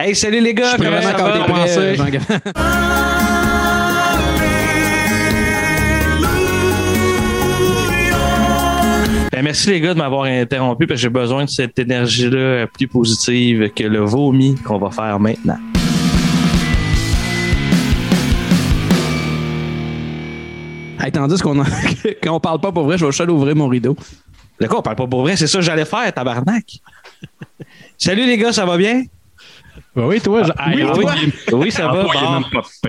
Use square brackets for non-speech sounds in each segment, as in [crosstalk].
Hey, salut les gars, comment ça va? prêt. Ben, merci les gars de m'avoir interrompu parce que j'ai besoin de cette énergie-là plus positive que le vomi qu'on va faire maintenant. Hey, tandis qu'on [laughs] qu'on parle pas pour vrai, je vais juste aller ouvrir mon rideau. De quoi on parle pas pour vrai? C'est ça que j'allais faire, tabarnak. Salut les gars, ça va bien? Oui, toi, je... oui, Antoine, oui. ça va.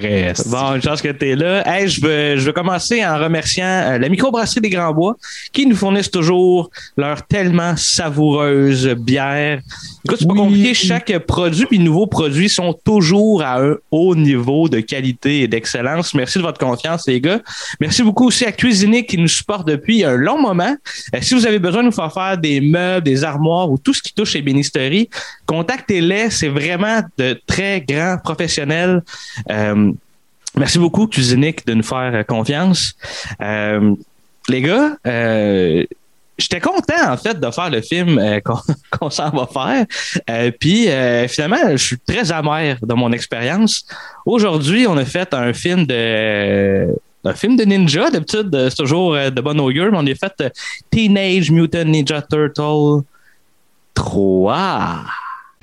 Il est Bon. une chance que tu es là. Hey, je veux, je veux commencer en remerciant euh, la microbrasserie des Grands Bois qui nous fournissent toujours leur tellement savoureuse bière. Écoute, c'est pas compliqué. Chaque produit puis nouveaux produits sont toujours à un haut niveau de qualité et d'excellence. Merci de votre confiance, les gars. Merci beaucoup aussi à Cuisinier qui nous supporte depuis un long moment. Euh, si vous avez besoin de nous faire faire des meubles, des armoires ou tout ce qui touche ébénisterie, contactez-les. C'est vraiment de très grands professionnels. Euh, Merci beaucoup, Cuisinique, de nous faire euh, confiance. Euh, les gars, j'étais content, en fait, de faire le film [laughs] qu'on s'en va faire. Puis, finalement, je suis très amer de mon expérience. Aujourd'hui, on a fait un film de... Un film de ninja, d'habitude, c'est toujours de bon augure, mais on a fait Teenage Mutant Ninja Turtle 3.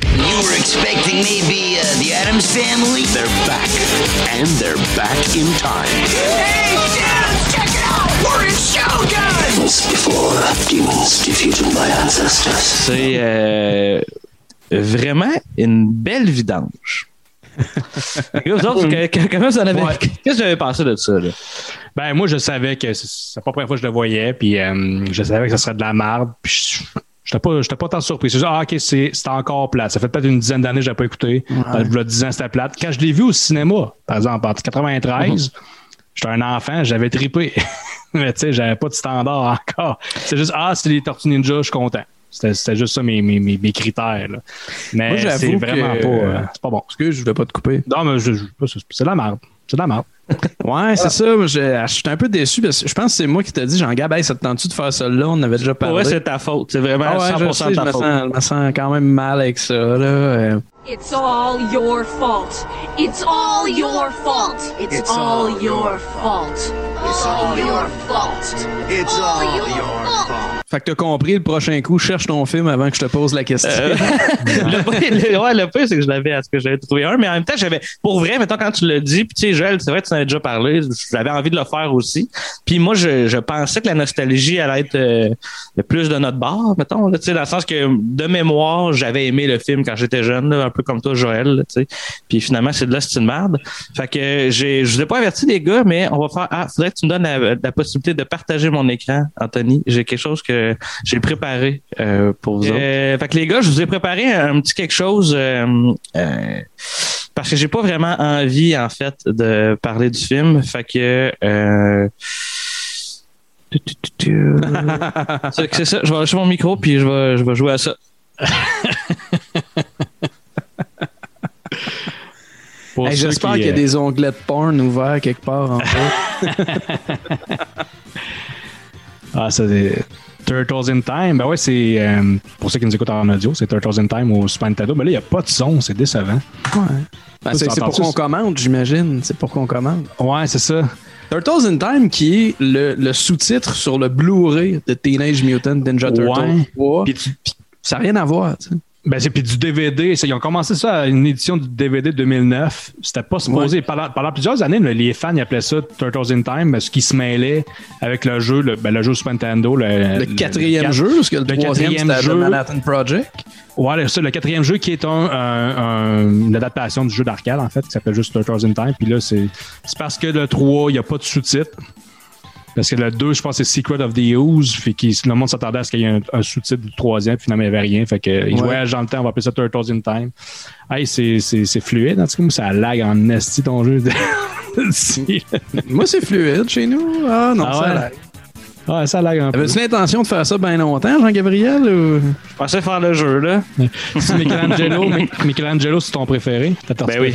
You were expecting maybe uh, the Adams family? They're back. And they're back in time. Hey, Dad, check it out! We're in Shogun! Once before, demons defeated my ancestors. C'est euh, vraiment une belle vidange. [laughs] Vous autres, que- que- comment vous en avez. Ouais. Qu'est-ce que vous avez pensé de ça? Là? Ben, moi, je savais que c'est la première fois que je le voyais, puis euh, je savais que ça serait de la merde, puis je j'étais pas, j'étais pas tant surpris. C'est ah, ok, c'est c'est encore plate. Ça fait peut-être une dizaine d'années que je pas écouté. Euh, Je 10 ans, c'était plate. Quand je l'ai vu au cinéma, par exemple, en 93, j'étais un enfant, j'avais trippé. [laughs] Mais tu sais, j'avais pas de standard encore. C'est juste, ah, c'est les Tortues Ninja, je suis content. C'était c'était juste ça mes, mes, mes, critères. là. Moi, Mais j'avoue c'est vraiment que- pas. euh, c'est pas bon. Excuse, je voulais pas te couper. Non, mais je- je- c'est de la merde. C'est de la merde. Ouais, c'est ça. Je, je suis un peu déçu parce que je pense que c'est moi qui t'ai dit, Jean-Gab, hey, ça te tente-tu de faire ça là? On avait déjà parlé. vrai, c'est ta faute. C'est vraiment Ah ouais, je 100% sais, de je ta me, faute. sens, je me sens quand même mal avec ça. Là. It's all your fault. It's all your fault. It's, It's all, all your fault. It's all your fault. It's all your fault. Fait que t'as compris, le prochain coup, cherche ton film avant que je te pose la question. Euh, [laughs] [laughs] le le- ouais, le pire, c'est que je l'avais à ce que j'avais trouvé un, mais en même temps, j'avais, pour vrai, mettons, quand tu l'as dit, puis tu sais, Joël, c'est vrai que tu en avais déjà parlé, j'avais envie de le faire aussi. Puis moi, je, je pensais que la nostalgie allait être euh, le plus de notre bord, mettons, tu sais, dans le sens que, de mémoire, j'avais aimé le film quand j'étais jeune, là, un peu comme toi, Joël, tu sais. Puis finalement, c'est de là, c'est une merde. Fait que j'ai, je vous ai pas averti, les gars, mais on va faire, ah, faudrait que tu me donnes la, la possibilité de partager mon écran, Anthony. J'ai quelque chose que j'ai préparé euh, pour vous autres. Euh, fait que les gars, je vous ai préparé un, petit quelque chose euh, parce que j'ai pas vraiment envie en fait de parler du film. Fait que [laughs] c'est ça. Je vais lâcher mon micro puis je vais je vais jouer à ça. [laughs] Hey, J'espère qui, qu'il y a euh, des onglets de porn ouverts quelque part en bas. [laughs] Ah, c'est Turtles in Time. Ben ouais, c'est. euh, pour ceux qui nous écoutent en audio, c'est Turtles in Time au Super Nintendo. Mais là, il n'y a pas de son, c'est décevant. Ben, c'est pour qu'on ça? commande, j'imagine. C'est pour qu'on commande. Ouais, c'est ça. Turtles in Time, qui est le, le sous-titre sur le Blu-ray de Teenage Mutant Ninja Turtles Ouais. 3. Puis tu- Ça n'a rien à voir. tu sais. Ben, c'est puis du DVD. Ils ont commencé ça à une édition du DVD 2009. C'était pas supposé. Pendant, pendant plusieurs années, les fans ils appelaient ça Turtles in Time parce qu'ils se mêlaient avec le jeu, le, ben, le jeu Super Nintendo. Le, Le quatrième jeu, parce que le, troisième, quatrième c'était. Manhattan Project. Ouais, le- ça, le quatrième jeu qui est un, un- un- une adaptation du jeu d'arcade, en fait, qui s'appelle juste Turtles in Time. Puis là, c'est c'est parce que le 3, il n'y a pas de sous-titre. Parce que le 2, je pense, c'est Secret of the Ooze. Fait que le monde s'attendait à ce qu'il y ait un, un sous-titre du troisième. Puis finalement, il n'y avait rien. Fait que, il Ouais. voyage dans le temps. On va appeler ça Turtles in Time. Hey, c'est c'est- c'est fluide. En tout cas, ça lag en esti ton jeu. [laughs] Moi, c'est fluide chez nous. Ah non, Ah ça ouais? lag. ouais, ça lag un peu. Avais-tu l'intention de faire ça bien longtemps, Jean-Gabriel? Ou... Je pensais faire le jeu là. [laughs] C'est Michelangelo. Mi- Michelangelo, c'est ton préféré? Ben oui.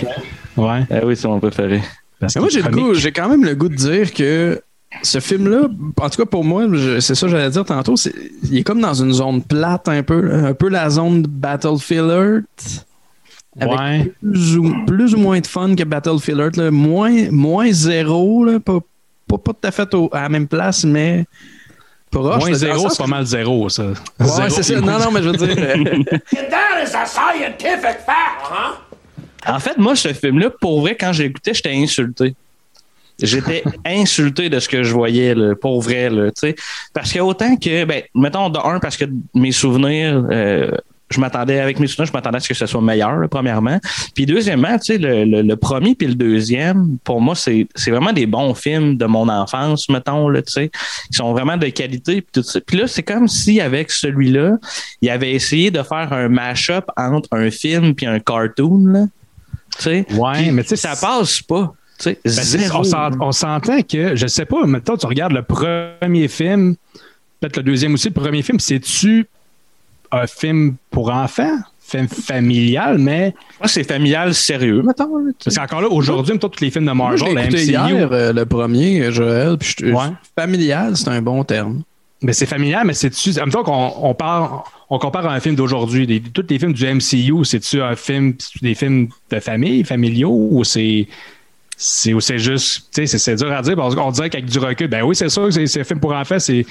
Ouais. Eh oui, c'est mon préféré. Parce Mais moi, j'ai quand même le goût de dire que ce film-là, en tout cas pour moi, c'est ça que j'allais dire tantôt, il est comme dans une zone plate un peu, un peu la zone de Battlefield Earth. avec Ouais. plus, ou, plus ou moins de fun que Battlefield Earth. là. Moins, moins zéro, là, pas, pas, pas tout à fait au- à la même place, mais proche. Moins là, zéro, c'est pas mal zéro, ça. Ouais, Zéro, c'est ça. Non, non, mais je veux dire. euh, And that is a scientific fact, huh? En fait, moi, ce film-là, pour vrai, quand je l'écoutais, j'étais insulté. J'étais insulté de ce que je voyais, là, pour vrai, là, tu sais. Parce que autant que, ben, mettons, de un, parce que mes souvenirs, euh, je m'attendais, avec mes souvenirs, je m'attendais à ce que ce soit meilleur, là, premièrement. Puis deuxièmement, tu sais, le, le, le premier puis le deuxième, pour moi, c'est c'est vraiment des bons films de mon enfance, mettons, là, tu sais, qui sont vraiment de qualité. Puis tout ça. Puis là, c'est comme si, avec celui-là, il avait essayé de faire un mash-up entre un film puis un cartoon, là. Tu sais, Ouais, Puis mais tu sais, ça passe pas. Ben, c'est- zéro. on s'ent- on s'entend que, je sais pas, maintenant tu regardes le premier film, peut-être le deuxième aussi, le premier film, c'est-tu un film pour enfants? Film familial, mais. Moi, c'est familial sérieux, mettons. Parce qu'encore là, aujourd'hui, mettons, tous les films de Moi, je Marvel, la MCU, hier, euh, le premier, Joël. Puis je- Ouais. Familial, c'est un bon terme. mais c'est familial, mais c'est-tu. En même temps qu'on on parle, on compare à un film d'aujourd'hui, des- tous les films du MCU, c'est-tu un film, c'est-tu des films de famille, familiaux, ou c'est. C'est, ou c'est juste, tu sais, c'est, c'est dur à dire. parce qu'on dirait qu'avec du recul, ben oui, c'est sûr que c'est, film pour enfants, c'est,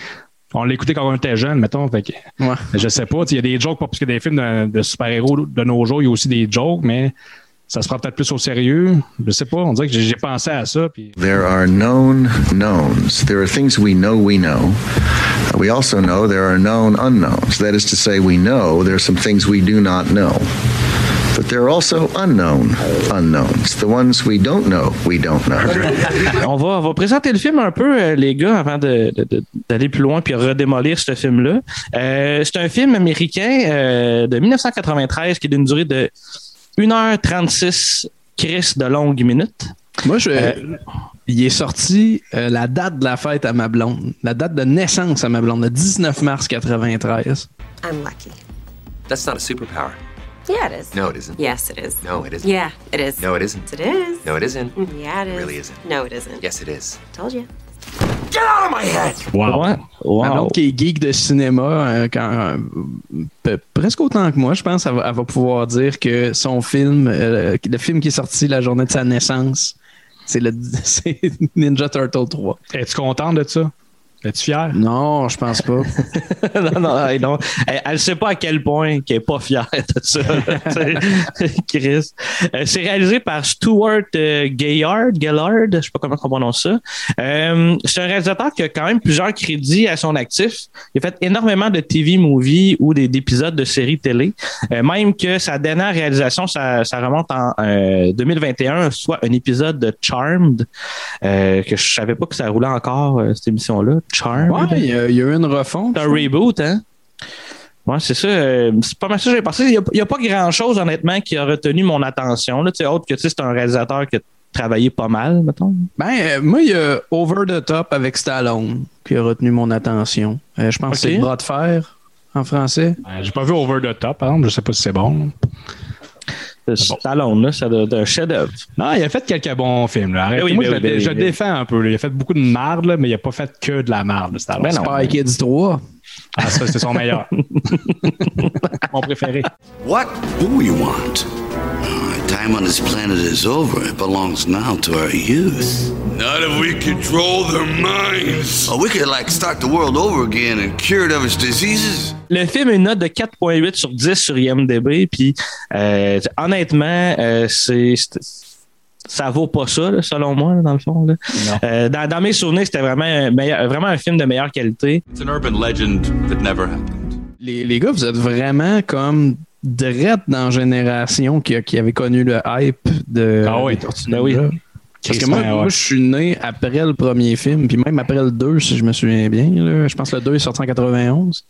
on l'écoutait quand on était jeune, mettons. Fait que, Ouais. je sais pas, tu sais, il y a des jokes, pas parce que des films de, de super-héros de nos jours, il y a aussi des jokes, mais ça se prend peut-être plus au sérieux. Je sais pas, on dirait que j'ai, j'ai pensé à ça. Puis, There are known knowns. There are things we know we know. We also know there are known unknowns. That is to say, we know there are some things we do not know. But there are also unknown unknowns. The ones we don't know, we don't know. [laughs] on, va, on va présenter le film un peu, euh, les gars, avant de- de- de- d'aller plus loin puis redémolir ce film-là. Euh, c'est un film américain euh, de 1993 qui est d'une durée de 1h36 Chris de longues minutes. Moi, je, il est sorti euh, la date de la fête à ma blonde, la date de naissance à ma blonde, le 19 mars 93. I'm lucky. That's not a superpower. Yeah, it is. No, it isn't. Yes, it is. No, it isn't. Yeah, it is. No, it isn't. It is. No, it isn't. Yeah, it is. really isn't. No, it isn't. Yes, it is. Told you. Get out of my head! wow. Ouais. Wow. Ma blonde qui est geek de cinéma, euh, quand, euh, presque autant que moi, je pense, elle va, elle va pouvoir dire que son film, euh, le film qui est sorti la journée de sa naissance, c'est le [laughs] c'est Ninja Turtle 3. Es-tu content de ça? Es-tu fier? Non, je pense pas. [laughs] non, non, hey, non. Elle, elle sait pas à quel point qu'elle est pas fière de ça. [laughs] tu sais. Chris. Euh, c'est réalisé par Stuart euh, Gaillard, je sais pas comment on prononce ça. Euh, c'est un réalisateur qui a quand même plusieurs crédits à son actif. Il a fait énormément de TV movies ou des, d'épisodes de séries télé. Euh, même que sa dernière réalisation, ça, ça remonte en euh, 2021, soit un épisode de Charmed, euh, que je savais pas que ça roulait encore, euh, cette émission-là. Charmed. Ouais, il y, a, il y a eu une refonte. C'est un reboot, hein? Ouais, c'est ça. euh, c'est pas mal ça que j'ai pensé. Il n'y a, pas grand-chose, honnêtement, qui a retenu mon attention. Là, Tu sais, autre que tu sais, c'est un réalisateur qui a travaillé pas mal, mettons. Ben, euh, moi, il y a Over the Top avec Stallone qui a retenu mon attention. Euh, je pense que c'est le bras de fer en français. Ben, J'ai pas vu Over the Top, par exemple. Je sais pas si c'est bon. C'est Stallone, là, être un chef-d'œuvre. Non, il a fait quelques bons films. Là. Arrête, oui, moi, je, oui, le- je oui, le défends un peu. là. Il a fait beaucoup de marde, là, mais il a pas fait que de la marde. Stallone. Ben non. Spy Kids 3. Ah, ça, c'est son meilleur. [laughs] Mon préféré. What do we want? Time on this planet is over. It belongs now to our youth. Not if we control their minds. Oh, we could, like, start the world over again and cure it of its diseases. Le film a une note de 4.8 sur 10 sur IMDb. Puis, euh, honnêtement, euh, c'est, c'est- ça vaut pas ça, là, selon moi, là, dans le fond. là. Euh, dans, dans mes souvenirs, c'était vraiment un, meilleur- vraiment un film de meilleure qualité. It's an urban legend that never happened. Les, les gars, vous êtes vraiment comme drette dans génération qui, avait connu le hype de Ah oui. des Tortues Ben oui. Parce que moi, ouais. moi, je suis né après le premier film, puis même après le 2, si je me souviens bien. là. Je pense que le 2 est sorti en 91.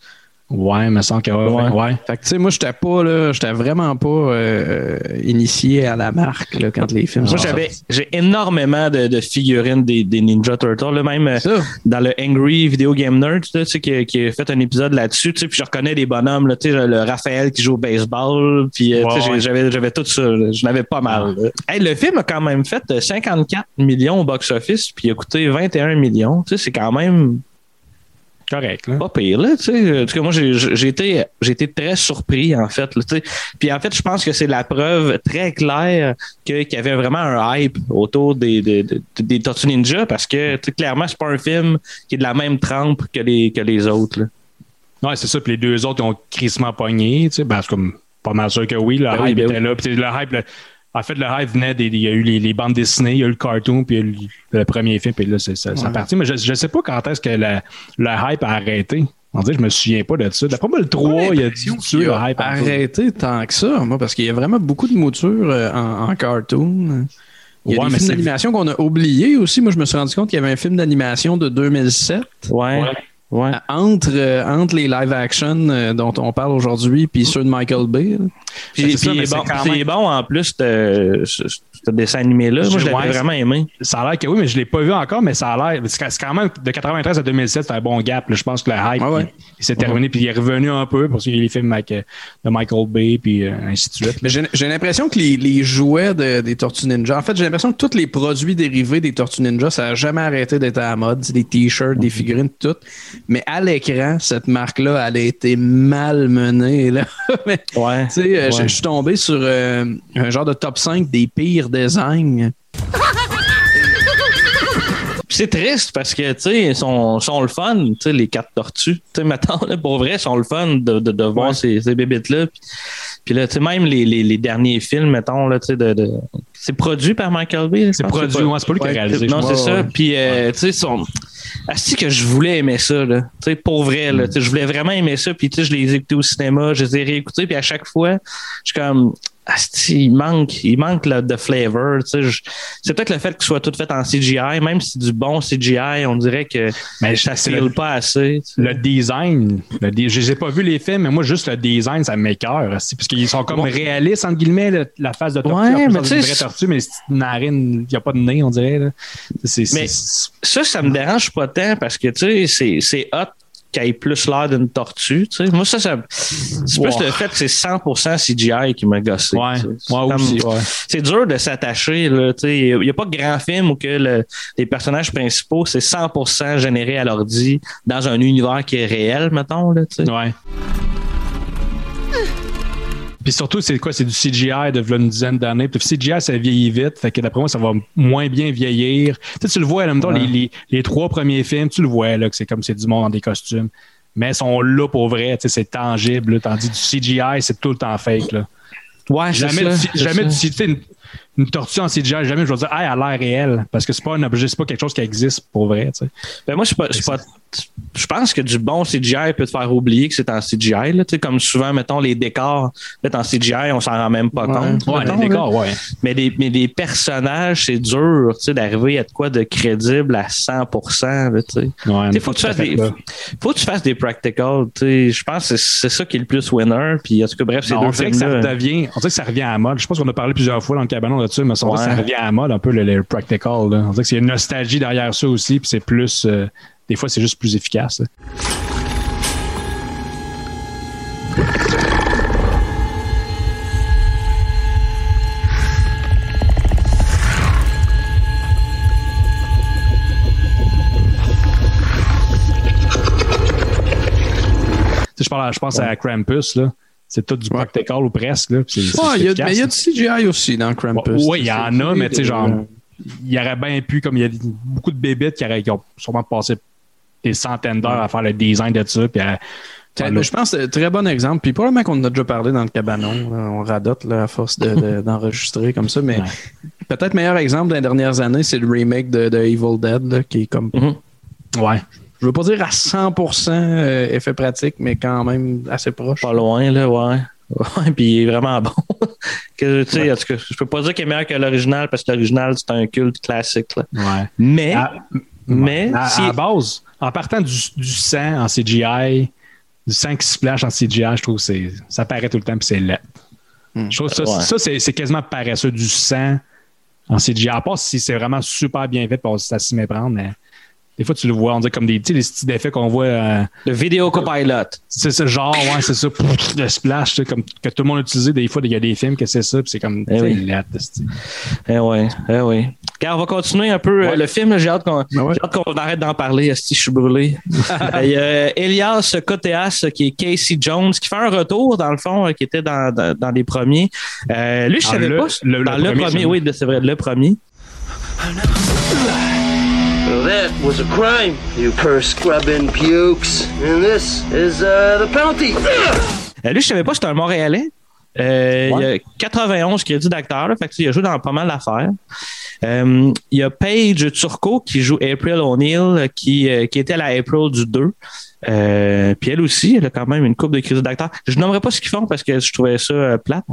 Ouais, me semble que ouais. ouais. ouais. Fait que, tu sais, moi, j'étais pas, là, j'étais vraiment pas euh, initié à la marque, là, quand les films Moi, sont j'avais, j'ai énormément de, de figurines des, des Ninja Turtles, là, même euh, Ça. dans le Angry Video Game Nerd, tu sais, qui, a- qui a fait un épisode là-dessus, tu sais, puis je reconnais des bonhommes, là, tu sais, le Raphaël qui joue au baseball, puis euh, tu sais, j'avais, j'avais tout ça, je n'avais pas mal. là. Hey, le film a quand même fait euh, 54 millions au box-office, puis il a coûté 21 millions, tu sais, c'est quand même correct. Là. Pas pire, là, tu sais. En tout cas, moi, j'ai été, été très surpris, en fait, là. Puis, en fait, je pense que c'est la preuve très claire qu'il y avait vraiment un hype autour des, des, des, des Tortues Ninja parce que, clairement, c'est pas un film qui est de la même trempe que les, que les autres, là. Ouais, c'est ça. Puis les deux autres ont crissement pogné. Tu sais, ben, c'est comme pas mal sûr que oui. Le Ben hype oui, ben était oui. là. Puis le hype, le- en fait, le hype venait des. Il y a eu les, les bandes dessinées, il y a eu le cartoon, puis il y a eu le, le premier film, puis là, c'est ça, Ouais. parti. Mais je, je sais pas quand est-ce que le, le hype a arrêté. On dirait je me souviens pas de ça. D'après moi, le 3, il y a dû tuer le hype. arrêté tant que ça, moi, parce qu'il y a vraiment beaucoup de moutures euh, en, en cartoon. Il y a Ouais, des mais films c'est- d'animation qu'on a oubliés aussi. Moi, je me suis rendu compte qu'il y avait un film d'animation de 2007 Ouais. Ouais. Entre, euh, entre les live-action euh, dont on parle aujourd'hui puis ceux de Michael Bay. là. Puis, c'est ça, puis mais bon, même- bon en plus, de ce, dessin animé-là. Moi, je l'avais Ouais, vraiment aimé. Ça a l'air que oui, mais je l'ai pas vu encore, mais ça a l'air. C'est quand même de 93 à 2007, c'est un bon gap. là. Je pense que le hype, Ouais, ouais. il, il s'est terminé, puis il est revenu un peu parce qu'il y a les films avec, euh, de Michael Bay, puis euh, ainsi de suite. Mais j'ai j'ai l'impression que les, les jouets de- des Tortues Ninja, en fait, j'ai l'impression que tous les produits dérivés des Tortues Ninja, ça n'a jamais arrêté d'être à la mode. C'est des t-shirts, des figurines, tout. Mais à l'écran, cette marque-là, elle a été malmenée. Là. [laughs] Mais, Ouais. tu sais, euh, je- Ouais. je suis tombé sur euh, un genre de top 5 des pires c'est triste parce que, tu sais, ils sont, sont le fun, tu sais, les quatre tortues. Tu sais, maintenant, là, pour vrai, ils sont le fun de, de, de voir ces, ces bébites-là. Puis, puis là, tu sais, même les, les, les derniers films, mettons, là, tu sais, de, de- c'est produit par Michael Bay. C'est produit, ouais, c'est pas lui qui a réalisé. Non, c'est ça. Puis, euh, tu sais, son... Asti que je voulais aimer ça, là. Tu sais, pour vrai, là. Tu sais, je voulais vraiment aimer ça. Puis, tu sais, je les ai écoutés au cinéma, je les ai réécoutés. Puis, à chaque fois, je suis comme, Asti, il manque, il manque là, de flavor. C'est peut-être le fait que ce soit tout fait en CGI. Même si c'est du bon CGI, on dirait que Mais ça c'est file le, pas assez. le design. Le je n'ai pas vu les films, mais moi, juste le design, ça m'écœure. Parce qu'ils sont comme réalistes, entre guillemets, le- la face de tortue. Ouais, mais tu une vraie tortue, mais c'est une narine, il n'y a pas de nez, on dirait. là. C'est, c'est- Mais- c'est- Ça, ça me dérange pas tant parce que, c'est, c'est hot qu'il ait plus l'air d'une tortue, tu sais. Moi, ça, ça c'est plus le fait que c'est 100% CGI qui m'a gossé. Ouais, tu sais. C'est moi comme- aussi, ouais. C'est dur de s'attacher, là, tu sais. Il n'y a pas de grand film où que le- les personnages principaux, c'est 100% généré à l'ordi dans un univers qui est réel, mettons, là, tu sais. Ouais. Puis surtout, c'est quoi? C'est du CGI de une dizaine d'années. Puis le CGI, ça vieillit vite. Fait que d'après moi, ça va moins bien vieillir. Tu sais, tu le vois, là, mettons, Ouais. les, les, les trois premiers films, tu le vois, là, que c'est comme c'est du monde dans des costumes. Mais ils sont là pour vrai, tu sais, c'est tangible. là. Tandis du CGI, c'est tout le temps fake. Là. Ouais, Jamais, ça, c'est jamais tu- tu sais, une, tortue en CGI, jamais je vais dire, hey, elle a l'air réelle. Parce que c'est pas un objet, c'est pas quelque chose qui existe pour vrai. tu sais. Ben moi, je suis pas, je suis pas- je pense que du bon CGI peut te faire oublier que c'est en CGI. Là, tu sais, comme souvent, mettons, les décors, en CGI, on s'en rend même pas Ouais. compte. Ouais, mettons, les décors, ouais. Mais des, mais des personnages, c'est dur tu sais, d'arriver à de quoi de crédible à 100%. Là, tu sais. Faut, que tu à fasses des, faut que tu fasses des practicals. tu sais. Je pense que c'est c'est ça qui est le plus winner. Puis, en tout cas, bref, ces Non, on deux dirait que ça on dirait que ça revient à la mode. Je pense qu'on a parlé plusieurs fois dans le cabanon là-dessus, mais ça revient à la mode un peu le, le practical. Là. On dirait qu'il y a une nostalgie derrière ça aussi, puis c'est plus, euh, des fois c'est juste plus efficace. là. Je, parle à- je pense à Krampus, là. C'est tout du practical ou presque. Là, Ouais, il y a- efficace, mais il y a du CGI aussi dans Krampus. Oui, il y en a, mais tu sais, genre, il y aurait bien pu, comme il y a beaucoup de bébites qui, auraient- qui ont sûrement passé des centaines d'heures à faire le design de ça. Puis à- Tiens, Voilà. Je pense que c'est un très bon exemple. Puis probablement qu'on en a déjà parlé dans le cabanon. là. On radote là, à force de- de- [laughs] d'enregistrer comme ça. Mais Ouais. peut-être meilleur exemple des dernières années, c'est le remake de, de Evil Dead, là, qui est comme, Mhm. ouais. Je veux pas dire à 100% euh, effet pratique, mais quand même assez proche. Pas loin, là, ouais. Ouais, puis il est vraiment bon. [laughs] que, tu sais, en tout cas, je peux pas dire qu'il est meilleur que l'original parce que l'original, c'est un culte classique. Là. ouais. Mais, À, mais, à- si- à la base, en partant du, du sang en CGI, du sang qui splash en CGI, je trouve que ça paraît tout le temps puis c'est laid. Je trouve ça, Ouais. ça c'est, quasiment paresseux du sang en CGI. À part si c'est vraiment super bien fait, puis ça s'y méprendre, mais des fois tu le vois, on dirait comme des, tu sais, les styles d'effets qu'on voit. euh, le vidéo copilot. c'est ce genre, ouais, c'est ça, pff, le splash, comme que tout le monde a utilisé. Des fois, il y a des films que c'est ça, puis c'est comme, Eh c'est oui. Eh oui, eh oui. Regarde, on va continuer un peu euh, le film. J'ai hâte qu'on Ah ouais. j'ai hâte qu'on arrête d'en parler. Si je suis brûlé. [laughs] Euh, Il y a Elias Koteas, qui est Casey Jones, qui fait un retour, dans le fond, euh, qui était dans, dans, dans les premiers. Euh, lui, je Dans savais le- pas. le- dans le le premier, oui, c'est vrai, le premier. That was a crime, you cursed scrubbing pukes. And this is uh, the penalty. Euh, lui, je savais pas, c'était un Montréalais. Euh, Il y a 91 crédits d'acteur, fait que, il a joué dans pas mal d'affaires. Euh, il y a Paige Turco qui joue April O'Neil, qui, euh, qui était la April du 2. Euh, puis elle aussi, elle a quand même une coupe de crédits d'acteur. Je nommerai pas ce qu'ils font parce que je trouvais ça euh, plate.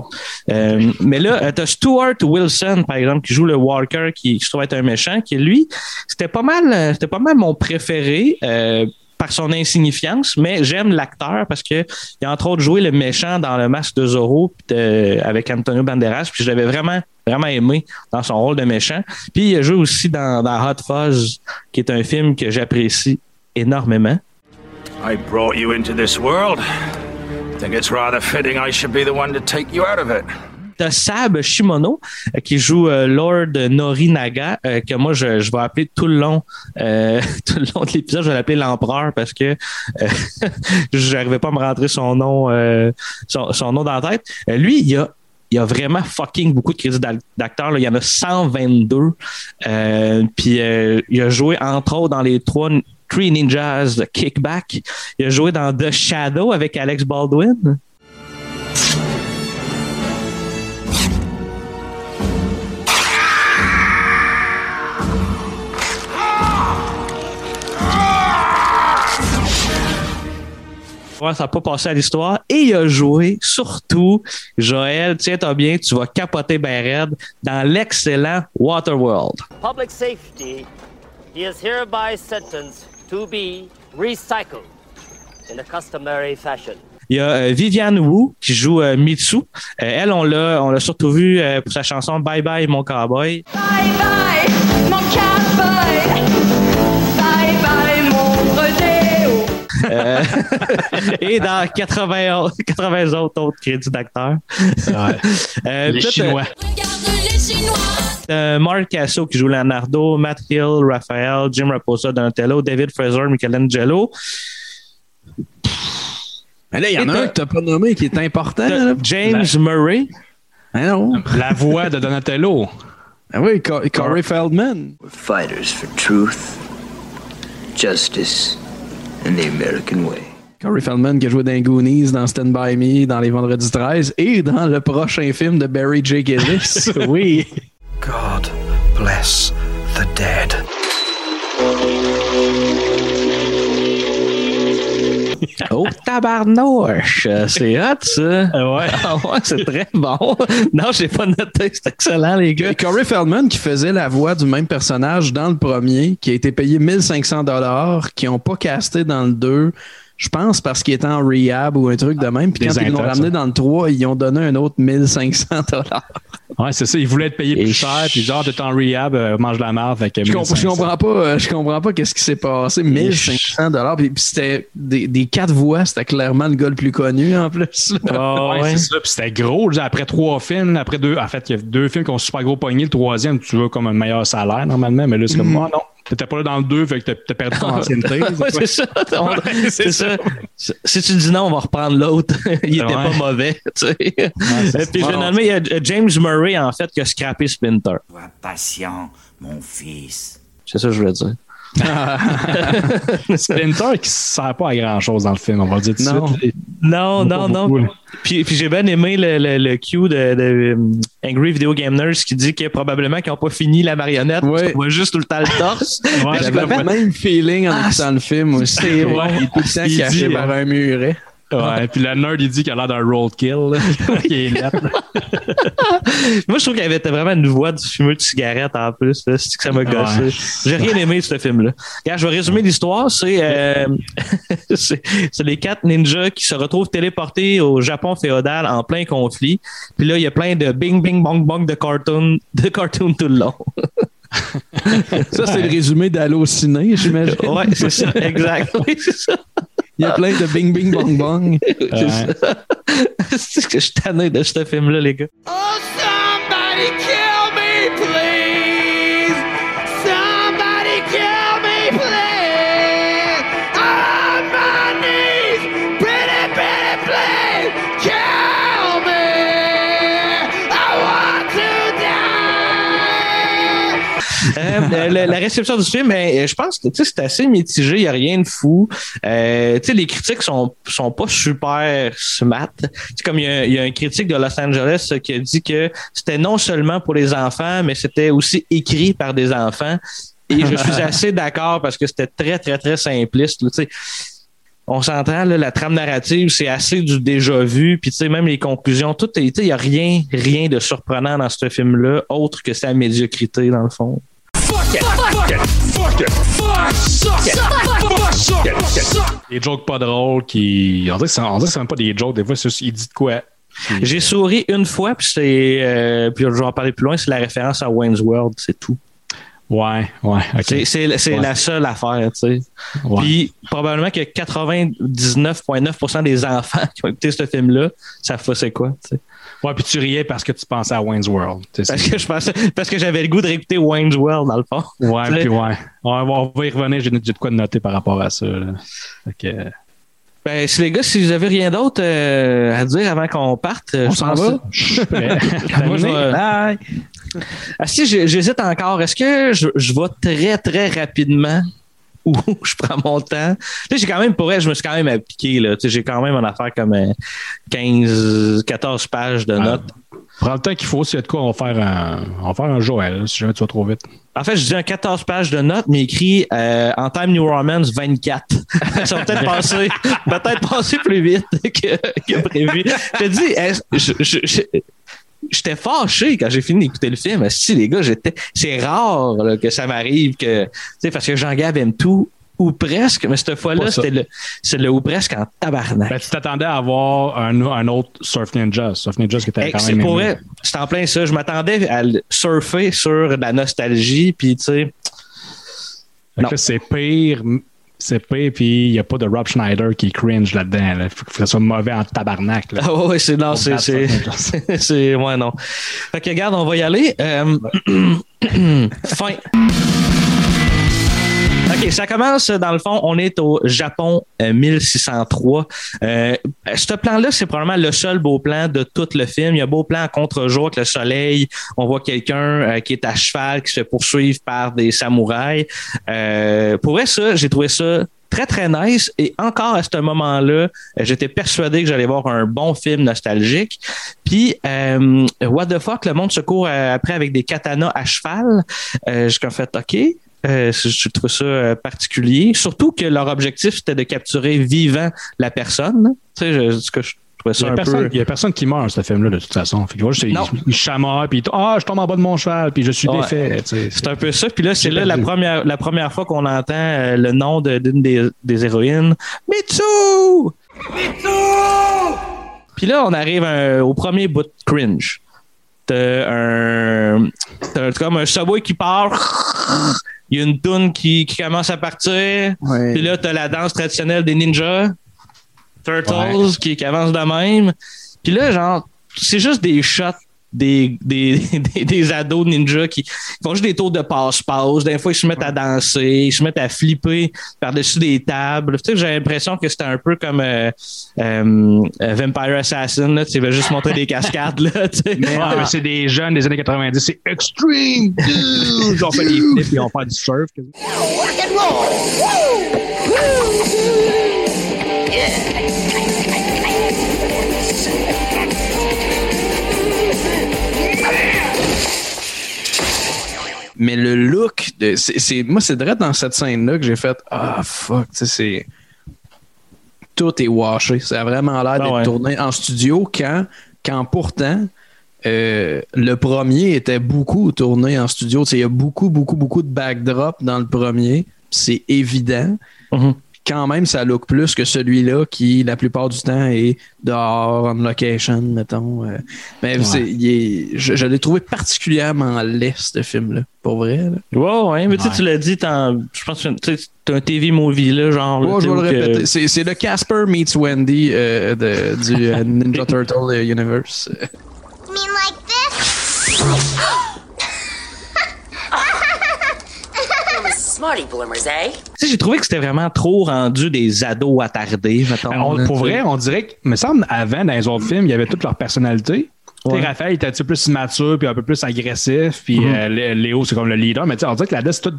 Euh, mais là, euh, t'as Stuart Wilson, par exemple, qui joue le Walker, qui, se trouve être un méchant, qui lui, c'était pas mal, euh, c'était pas mal mon préféré. euh, par son insignifiance, mais j'aime l'acteur parce que il a entre autres joué le méchant dans le masque de Zorro avec Antonio Banderas, puis je l'avais vraiment vraiment aimé dans son rôle de méchant. Puis il a joué aussi dans, dans Hot Fuzz, qui est un film que j'apprécie énormément. I brought you into this world. Think it's rather fitting I should be the one to take you out of it. T'as Sab Shimono euh, qui joue euh, Lord Norinaga, euh, que moi je, je vais appeler tout le long, euh, [laughs] tout le long de l'épisode, je vais l'appeler l'empereur parce que euh, [laughs] j'arrivais pas à me rentrer son nom, son, son nom dans la tête. Lui, il a il y a vraiment fucking beaucoup de crédits d'ac- d'acteurs. Il y en a 122. Euh, puis euh, il a joué entre autres dans les trois Three Ninjas Kickback. Il a joué dans The Shadow avec Alex Baldwin. Ouais, ça n'a pas passé à l'histoire. Et il a joué, surtout, Joël, tiens-toi bien, tu vas capoter ben raide, dans l'excellent Waterworld. Public safety, he is hereby sentenced to be recycled in a customary fashion. Il y a euh, Viviane Wu qui joue euh, Mitsu. Euh, elle, on l'a, on l'a surtout vu euh, pour sa chanson Bye Bye Mon Cowboy. Bye bye, mon cowboy. Euh, [laughs] et dans 80, 80 autres, autres crédits d'acteurs. [laughs] Euh, Les Chinois. euh, Mark Casso qui joue Leonardo, Matt Hill, Raphael, Jim Raposa, Donatello, David Fraser, Michelangelo. Mais là, il y en a un que t'as pas nommé qui est important. Là. James Murray. Ah non. La voix de Donatello. Ah oui, Co- Corey Feldman. We're fighters for truth, justice, and the American way. Corey Feldman qui a joué dans Goonies, dans Stand By Me, dans Les Vendredis 13 et dans le prochain film de Barry J. Gillis. [laughs] oui. God bless the dead. Oh, tabarnouche! C'est hot, ça! Ouais. [laughs] Ah ouais, c'est très bon. Non, j'ai pas noté. C'est excellent, les gars. Et Corey Feldman qui faisait la voix du même personnage dans le premier, qui a été payé 1500 dollars, qui n'ont pas casté dans le 2. Je pense parce qu'il était en rehab ou un truc de même. Puis Des quand ils l'ont ramené dans le 3, ils ont donné un autre 1500 dollars. Ouais, c'est ça. Il voulait être payé plus cher. Puis genre, t'es en rehab, euh, mange de la merde. Fait que Je, comprends, je 1500. comprends pas, euh, je comprends pas qu'est-ce qui s'est passé. 1500 dollars. Puis, puis c'était des, des quatre voix, c'était clairement le gars le plus connu en plus. là. Ah ouais, ouais. c'est ça. Puis c'était gros. genre, Après trois films, après deux. En fait, il y a deux films qui ont super gros pogné. Le troisième, tu veux comme un meilleur salaire normalement. Mais là, c'est comme, ah non. T'étais pas là dans le deux, fait que t'as- perdu ton [laughs] ancienneté. Ouais, c'est ça. On- [laughs] Ouais, c'est ça. Si tu dis non, on va reprendre l'autre. [laughs] Il était Ouais. pas mauvais. tu sais. Puis finalement, il y a James Murray, en fait, qui a scrappé Splinter. Sois patient, mon fils. C'est ça que je voulais dire. [laughs] Splinter qui sert pas à grand chose dans le film, on va dire tout de Non. suite. Non, non, non. beaucoup. Puis, puis j'ai bien aimé le, le, le cue de, de, um, Angry Video Game Nerds qui dit que probablement qu'ils n'ont pas fini la marionnette. On voit juste tout le temps le torse. [laughs] Ouais, J'avais le même feeling en Ah, écoutant le film aussi. c'est vrai. Il est tout le temps caché par un muret. Ouais, puis le nerd, il dit qu'il a l'air d'un roadkill. là. [laughs] Est. [laughs] Moi, je trouve qu'il avait vraiment une voix du fumeur de cigarette en plus. C'est que ça m'a gossé. Ouais. J'ai rien aimé de ce film-là. Regarde, je vais résumer l'histoire. C'est euh, [laughs] c'est les quatre ninjas qui se retrouvent téléportés au Japon féodal en plein conflit. Puis là, il y a plein de bing, bing, bong, bong de cartoon, de cartoon tout le long. Ça, c'est le résumé d'Allociné, j'imagine. Ouais, c'est ça, exact. Oui, c'est ça. Il y a plein de bing bing bong bong. [laughs] C'est que je suis tanné de ce film-là, les gars. Oh, somebody kill me, please. La, la réception du film, ben, je pense que c'est assez mitigé, il n'y a rien de fou. Euh, les critiques sont, sont pas super smart. Comme il y, a, il y a un critique de Los Angeles qui a dit que c'était non seulement pour les enfants, mais c'était aussi écrit par des enfants. Et je suis [laughs] assez d'accord parce que c'était très, très, très simpliste. là, on s'entend, la trame narrative, c'est assez du déjà vu, puis tu sais, même les conclusions, tout est, tu sais, il y a rien, rien de surprenant dans ce film-là, autre que sa médiocrité, dans le fond. Des jokes pas drôles qui. On dirait que c'est, même pas des jokes, des fois, c'est juste, il dit de quoi. J'ai souri une fois, puis c'est, euh, puis je vais en parler plus loin, c'est la référence à Wayne's World, c'est tout. Ouais, ouais, ok. C'est, c'est, c'est Ouais. la seule affaire, tu sais. Ouais. Puis probablement que 99,9% des enfants qui ont écouté ce film-là, ça c'est quoi, tu sais. Ouais, puis tu riais parce que tu pensais à Wayne's World. Parce que je pensais, parce que j'avais le goût de réécouter Wayne's World, dans le fond. Ouais, puis ouais. On va y revenir, j'ai de quoi noter par rapport à ça. là. Que- Ben, si les gars, si vous avez rien d'autre euh, à dire avant qu'on parte, euh, On je s'en va. Je suis prêt. Moi, je vais- Bye. Ah, si, j'hésite encore. Est-ce que je, je vais très, très rapidement [laughs] je prends mon temps? J'ai quand même, pour elle, je me suis quand même appliqué, là. Tu sais, j'ai quand même une affaire comme euh, 15, 14 pages de notes. Prends le temps qu'il faut, s'il y a de quoi, on va faire un, on va faire un Joël, si jamais tu vas trop vite. En fait, je dis un 14 pages de notes, mais écrit euh, en Time New Romance 24. [laughs] Ça va peut-être passer, peut-être passer plus vite [laughs] que, que prévu. Je te dis, est-ce- je- je- je- j'étais fâché quand j'ai fini d'écouter le film. Si les gars, j'étais, c'est rare là, que ça m'arrive que, tu sais, parce que Jean-Gab aime tout ou presque, mais cette fois-là, c'était le, c'est le ou presque en tabarnak. Ben, tu t'attendais à avoir un, un autre Surf Ninja. Surf Ninja, que t'avais Hey, quand c'est même. pour aimé. vrai, c'est en plein ça. Je m'attendais à surfer sur la nostalgie, puis tu sais. C'est pire. C'est pire, puis il n'y a pas de Rob Schneider qui cringe là-dedans. Il faut que ça soit mauvais en tabarnak. Là. Ah ouais, c'est non, c'est [laughs] c'est ouais non. Fait que regarde, on va y aller. Euh, [clears throat] fin. OK, ça commence dans le fond, on est au Japon euh, 1603. Euh, ce plan-là, c'est probablement le seul beau plan de tout le film. Il y a beau plan contre-jour avec le soleil. On voit quelqu'un euh, qui est à cheval, qui se fait poursuivre par des samouraïs. Euh, pour vrai, ça, j'ai trouvé ça très, très nice. Et encore à ce moment-là, euh, j'étais persuadé que j'allais voir un bon film nostalgique. Puis, euh, what the fuck, le monde se court euh, après avec des katanas à cheval. Euh, j'ai comme fait, OK. Euh, je trouve ça euh, particulier. Surtout que leur objectif, c'était de capturer vivant la personne. Tu sais, je, ce que je trouvais Il ça n'y a, un personne- peu... il y a personne qui meurt, ce film-là, de toute façon. Fait que, Non. il, il chamaille, puis il- ah, je tombe en bas de mon cheval, puis je suis Ouais. défait. C'est un peu ça. Puis là, c'est là la première, la première fois qu'on entend euh, le nom de- d'une des, des héroïnes. Mitsu! Puis là, on arrive un- au premier bout de cringe. T'as un, t'as comme un subway qui part. Il y a une toune qui, qui commence à partir. Ouais. Puis là, t'as la danse traditionnelle des ninjas. Turtles Ouais. qui, qui avance de même. Puis là, genre, c'est juste des shots des, des, [laughs] des, des ados ninjas qui font juste des tours de passe-passe. Des fois, ils se mettent à danser, ils se mettent à flipper par-dessus des tables. Tu sais, j'ai l'impression que c'était un peu comme euh, euh, Vampire Assassin. Là, tu va juste montrer des cascades. Là, tu sais. Mais, mais c'est des jeunes des années 90, c'est extreme, dude! On fait des flips et on fait du surf. Rock and roll! Mais le look, de, c'est, c'est- moi, c'est direct dans cette scène-là que j'ai fait Ah, fuck, tu sais, c'est. Tout est washé. Ça a vraiment l'air Ah d'être ouais. tourné en studio quand, quand pourtant, euh, le premier était beaucoup tourné en studio. Tu sais, Il y a beaucoup, beaucoup, beaucoup de backdrop dans le premier. C'est évident. Mhm. Quand même, ça look plus que celui-là qui, la plupart du temps, est dehors, on location, mettons. euh. Mais c'est- il est- je, je l'ai trouvé particulièrement laid, ce film-là. Pour vrai. là. Ouais, ouais, mais tu sais, Ouais. tu l'as dit, je pense que tu un TV movie, là, genre. Ouais, je vais le que- répéter. C'est, le Casper meets Wendy euh, de- du euh, Ninja [laughs] Turtle Universe. You mean like this? Little smarty bloomers, eh? Tu sais, j'ai trouvé que c'était vraiment trop rendu des ados attardés, mettons. On- là, pour vrai, on dirait que, me semble, avant, dans les autres films, il y avait toute leur personnalité. Ouais. Raphaël il était un petit peu plus mature puis un peu plus agressif. Puis Mhm. euh, Lé- Léo, c'est comme le leader. Mais tu sais, on dirait que là-dedans, c'est tout.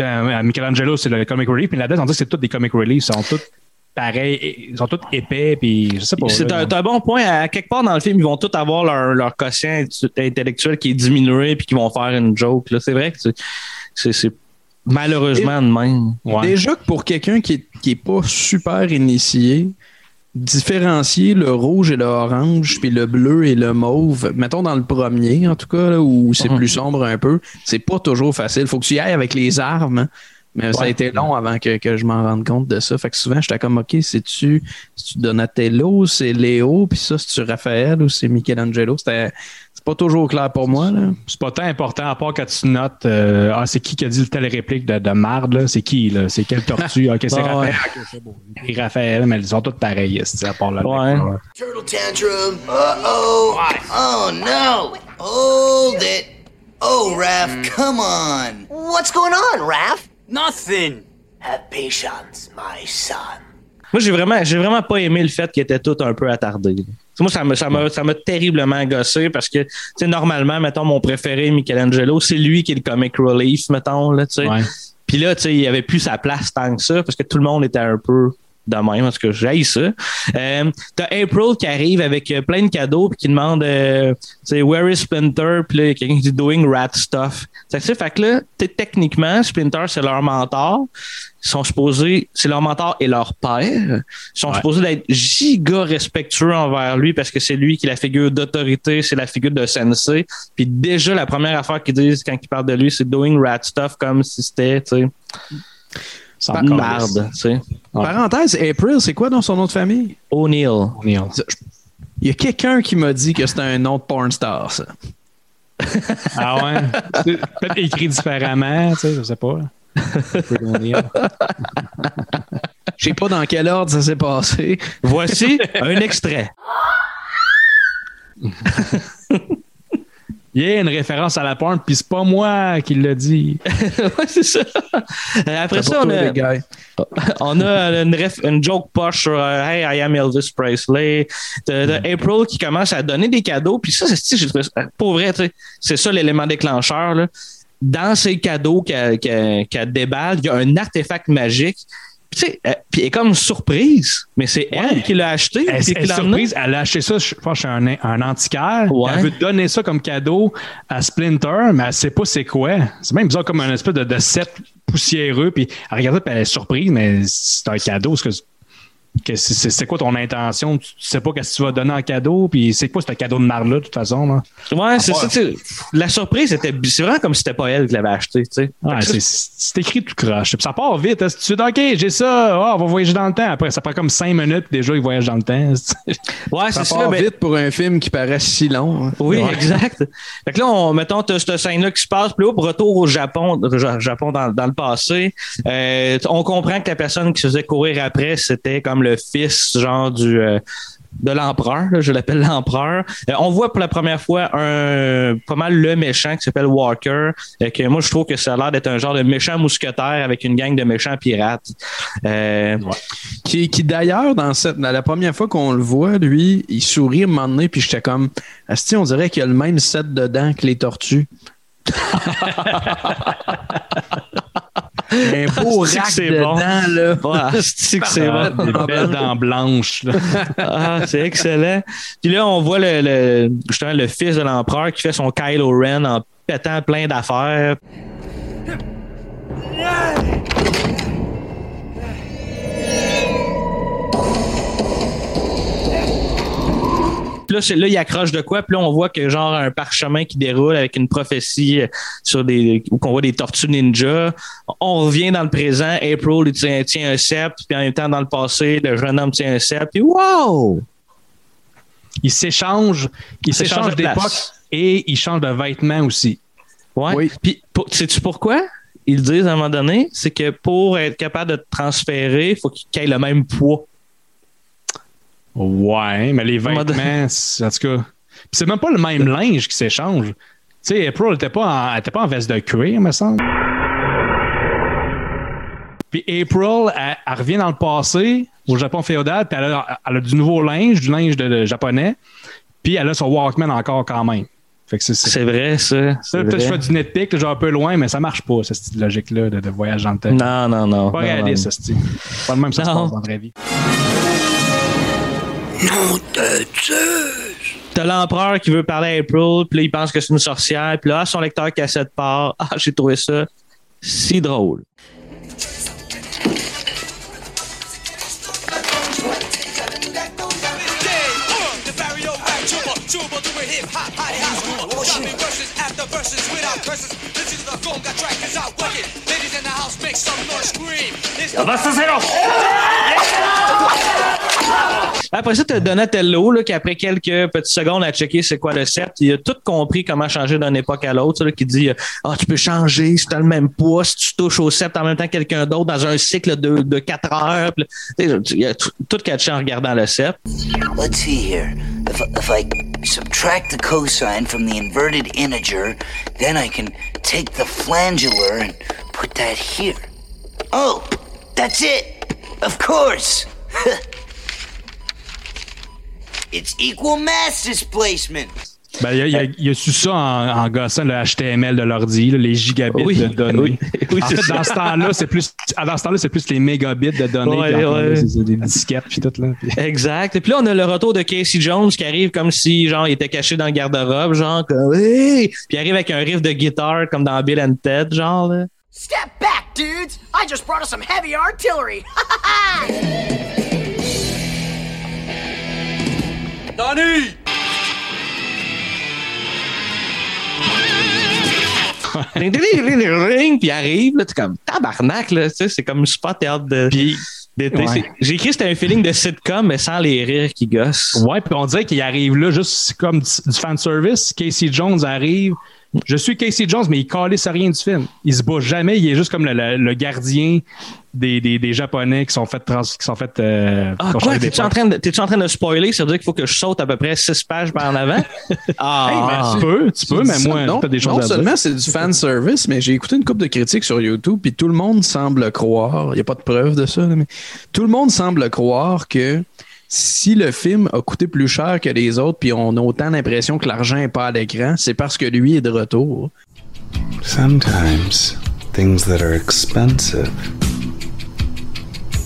Euh, Michelangelo, c'est le comic relief. Puis là-dedans, on dirait que c'est tous des comic relief. Ils sont tous pareils. Ils sont tous épais. Puis je sais pas. C'est là, un, bon point. À quelque part dans le film, ils vont tous avoir leur, leur quotient intellectuel qui est diminué puis qui vont faire une joke. là. C'est vrai que c'est- malheureusement de même. Déjà que pour quelqu'un qui est, qui est pas super initié, différencier le rouge et le orange, puis le bleu et le mauve, mettons dans le premier, en tout cas, là, où c'est Mhm. plus sombre un peu, c'est pas toujours facile. Faut que tu y ailles avec les armes. hein. Mais ça a été long avant que, que je m'en rende compte de ça. Fait que souvent, j'étais comme, OK, c'est-tu Donatello, c'est Léo, puis ça, c'est-tu Raphaël ou c'est Michelangelo? C'était c'est pas toujours clair pour moi. Là. C'est pas tant important à part quand tu notes euh, Ah, c'est qui qui a dit telle réplique de, de marde, là? C'est qui, là? C'est quelle tortue? Ok, c'est [laughs] Ah, Raphaël. ouais. Ok, c'est beau. Et Raphaël, mais ils sont tous pareils, c'est à part là. Ouais. Turtle tantrum. Uh-oh. Oh, no. Hold it. Oh, Raph, come on. What's going on, Raph? Nothing. Have patience, my son. Moi, j'ai vraiment, j'ai vraiment pas aimé le fait qu'ils étaient tous un peu attardés. là. Moi, ça m'a, ça m'a, ça m'a terriblement gossé parce que, tu sais, normalement, mettons, mon préféré, Michelangelo, c'est lui qui est le comic relief, mettons, là, tu sais. Ouais. Puis là, tu sais, il avait plus sa place tant que ça parce que tout le monde était un peu de même, parce que j'ai ça. Euh, t'as April qui arrive avec euh, plein de cadeaux puis qui demande, euh, tu sais, where is Splinter? Puis là, il y a quelqu'un qui dit doing rat stuff. Fait que, tu sais, fait que là, techniquement, Splinter, c'est leur mentor. Ils sont supposés, c'est leur mentor et leur père. Ils sont Ouais. supposés d'être giga respectueux envers lui parce que c'est lui qui est la figure d'autorité, c'est la figure de sensei. Puis déjà, la première affaire qu'ils disent quand ils parlent de lui, c'est doing rat stuff comme si c'était, tu sais, Sans tu sais. Parenthèse, April, c'est quoi dans son nom de famille? O'Neill. O'Neill. Il y a quelqu'un qui m'a dit que c'était un nom de porn star, ça. [laughs] Ah ouais? Peut-être écrit différemment, tu sais, je sais pas. Je sais pas dans quel ordre ça s'est passé. Voici un extrait. [laughs] Yeah, une référence à la porn, puis c'est pas moi qui l'a dit. [laughs] ouais, c'est ça. Après ça, on a, [laughs] on a une, ref- une joke poche sur euh, Hey, I am Elvis Presley. T'as- t'as April qui commence à donner des cadeaux. Puis ça, c'est j'ai trouvé ça- pour vrai, tu sais, c'est ça l'élément déclencheur. Là. Dans ces cadeaux qu'elle qu'elle- qu'elle déballe, il y a un artefact magique. Puis, tu sais, euh, puis elle est comme surprise, mais c'est elle qui l'a acheté. Elle, elle l'a surprise, elle a acheté ça, je pense, chez un, un antiquaire. Ouais. Elle veut donner ça comme cadeau à Splinter, mais elle sait pas c'est quoi. C'est même bizarre comme un espèce de, de set poussiéreux. Puis elle regarde ça, puis elle est surprise, mais c'est un cadeau. Que que c'est- quoi ton intention? Tu sais pas qu'est-ce que tu vas donner en cadeau, puis c'est quoi ce cadeau de marde-là, de toute façon? Là? Ouais, c'est Ah, ça. tu sais, La surprise, c'était c'est vraiment comme si c'était pas elle qui l'avait acheté. tu sais. Ouais, c'est- écrit tout croche. Ça part vite. Hein. Si tu dis, OK, j'ai ça, Ah, on va voyager dans le temps. Après, ça prend comme cinq minutes, puis déjà, ils voyagent dans le temps. [laughs] Ouais, Ça c'est ça. part mais- vite pour un film qui paraît si long. hein. Oui, Ouais. exact. Fait que là, on, mettons, t'as cette scène-là qui se passe, puis là, au retour au Japon, Japon dans, dans le passé, euh, on comprend que la personne qui se faisait courir après, c'était comme le fils, genre, du... euh, de l'empereur, je l'appelle l'empereur. Euh, on voit pour la première fois un pas mal le méchant qui s'appelle Walker, euh, que moi je trouve que ça a l'air d'être un genre de méchant mousquetaire avec une gang de méchants pirates. Euh, Qui, qui d'ailleurs, dans cette, dans la première fois qu'on le voit, lui, il sourit à un moment donné, puis j'étais comme, Asti, on dirait qu'il y a le même set de dents que les tortues. [laughs] un beau rack c'est de bon. là. Ouais, c'est que c'est bon. des belles dents blanches. [laughs] Ah, c'est excellent. Puis là, on voit le, le- justement le fils de l'empereur qui fait son Kylo Ren en pétant plein d'affaires. Puis là, là, il accroche de quoi? Puis là, on voit que genre un parchemin qui déroule avec une prophétie euh, sur des. où qu'on voit des tortues ninja. On revient dans le présent. April, il tient, tient un sceptre. Puis en même temps, dans le passé, le jeune homme tient un sceptre. Puis wow! Ils s'échangent, ils S'échangent s'échangent de place. d'époque et ils changent de vêtements aussi. Ouais. Oui. Puis, pour- sais-tu pourquoi? Ils disent à un moment donné, c'est que pour être capable de te transférer, il faut qu'il ait le même poids. Ouais, mais les vêtements, en tout cas. C'est même pas le même linge qui s'échange. Tu sais, April n'était pas, en- était pas en veste de cuir, me semble. Puis April, elle, elle revient dans le passé, au Japon féodal, puis elle a, elle a du nouveau linge, du linge de, de japonais. Puis elle a son Walkman encore quand même. Fait que c'est vrai, ça. Ça, peut-être je vrai. fais du nitpick, genre un peu loin, mais ça marche pas, cette logique-là de, de voyage dans le temps. Non, non, non. Pas réaliste, ça, c'est pas le même ça se passe dans la vraie vie. Non de Zeus! T'as l'empereur qui veut parler à April, puis là, il pense que c'est une sorcière, puis là, ah, son lecteur cassette part. [laughs] Ah, j'ai trouvé ça si drôle. Après ça, t'as Donatello, là, qui après quelques petites secondes à checker c'est quoi le set, il a tout compris comment changer d'une époque à l'autre, qui dit, ah, tu peux changer si t'as le même poids, si tu touches au set en même temps que quelqu'un d'autre dans un cycle de, de 4 heures. Tu Il a tout, tout catché en regardant le set. Let's see here. If, if I subtract the cosine from the inverted integer, then I can take the flangular and put that here. Oh, that's it. Of course. [laughs] it's equal mass displacement. Ben, il y a, il y a- il y a su ça en, en gossant le HTML de l'ordi, les gigabits Oui, de données. oui, [laughs] oui, en c'est fait, dans ce temps-là, c'est plus, dans ce temps-là, c'est plus les mégabits de données. Ouais, puis ouais. c'est des disquettes puis tout, là. Puis- [laughs] Exact. Et puis là, on a le retour de Casey Jones qui arrive comme si, genre, il était caché dans le garde-robe, genre, comme, hey! Puis il arrive avec un riff de guitare comme dans Bill and Ted, genre, là. Step back, dudes! I just brought us some heavy artillery! [laughs] Ding, puis il arrive, là, t'es comme tabarnak, là, tu sais, c'est comme super théâtre de. d'été. ouais. J'ai écrit c'était un feeling de sitcom, mais sans les rires qui gossent. Ouais, puis on dirait qu'il arrive là juste comme du du fan service. Casey Jones arrive. Je suis Casey Jones, mais il calisse rien du film. Il se bat jamais. Il est juste comme le, le- le gardien des, des, des Japonais qui sont fait trans, qui sont fait. euh, Ah, quoi? T'es-tu en, train de- t'es-tu en train de spoiler? Ça veut dire qu'il faut que je saute à peu près six pages par en avant? [laughs] Ah! Hey, ben, tu peux, tu peux, mais moi, non, t'as des choses non à dire. seulement c'est du fan service, mais j'ai écouté une couple de critiques sur YouTube, puis tout le monde semble croire, il n'y a pas de preuve de ça, mais tout le monde semble croire que si le film a coûté plus cher que les autres, puis on a autant l'impression que l'argent n'est pas à l'écran, c'est parce que lui est de retour. Sometimes things that are expensive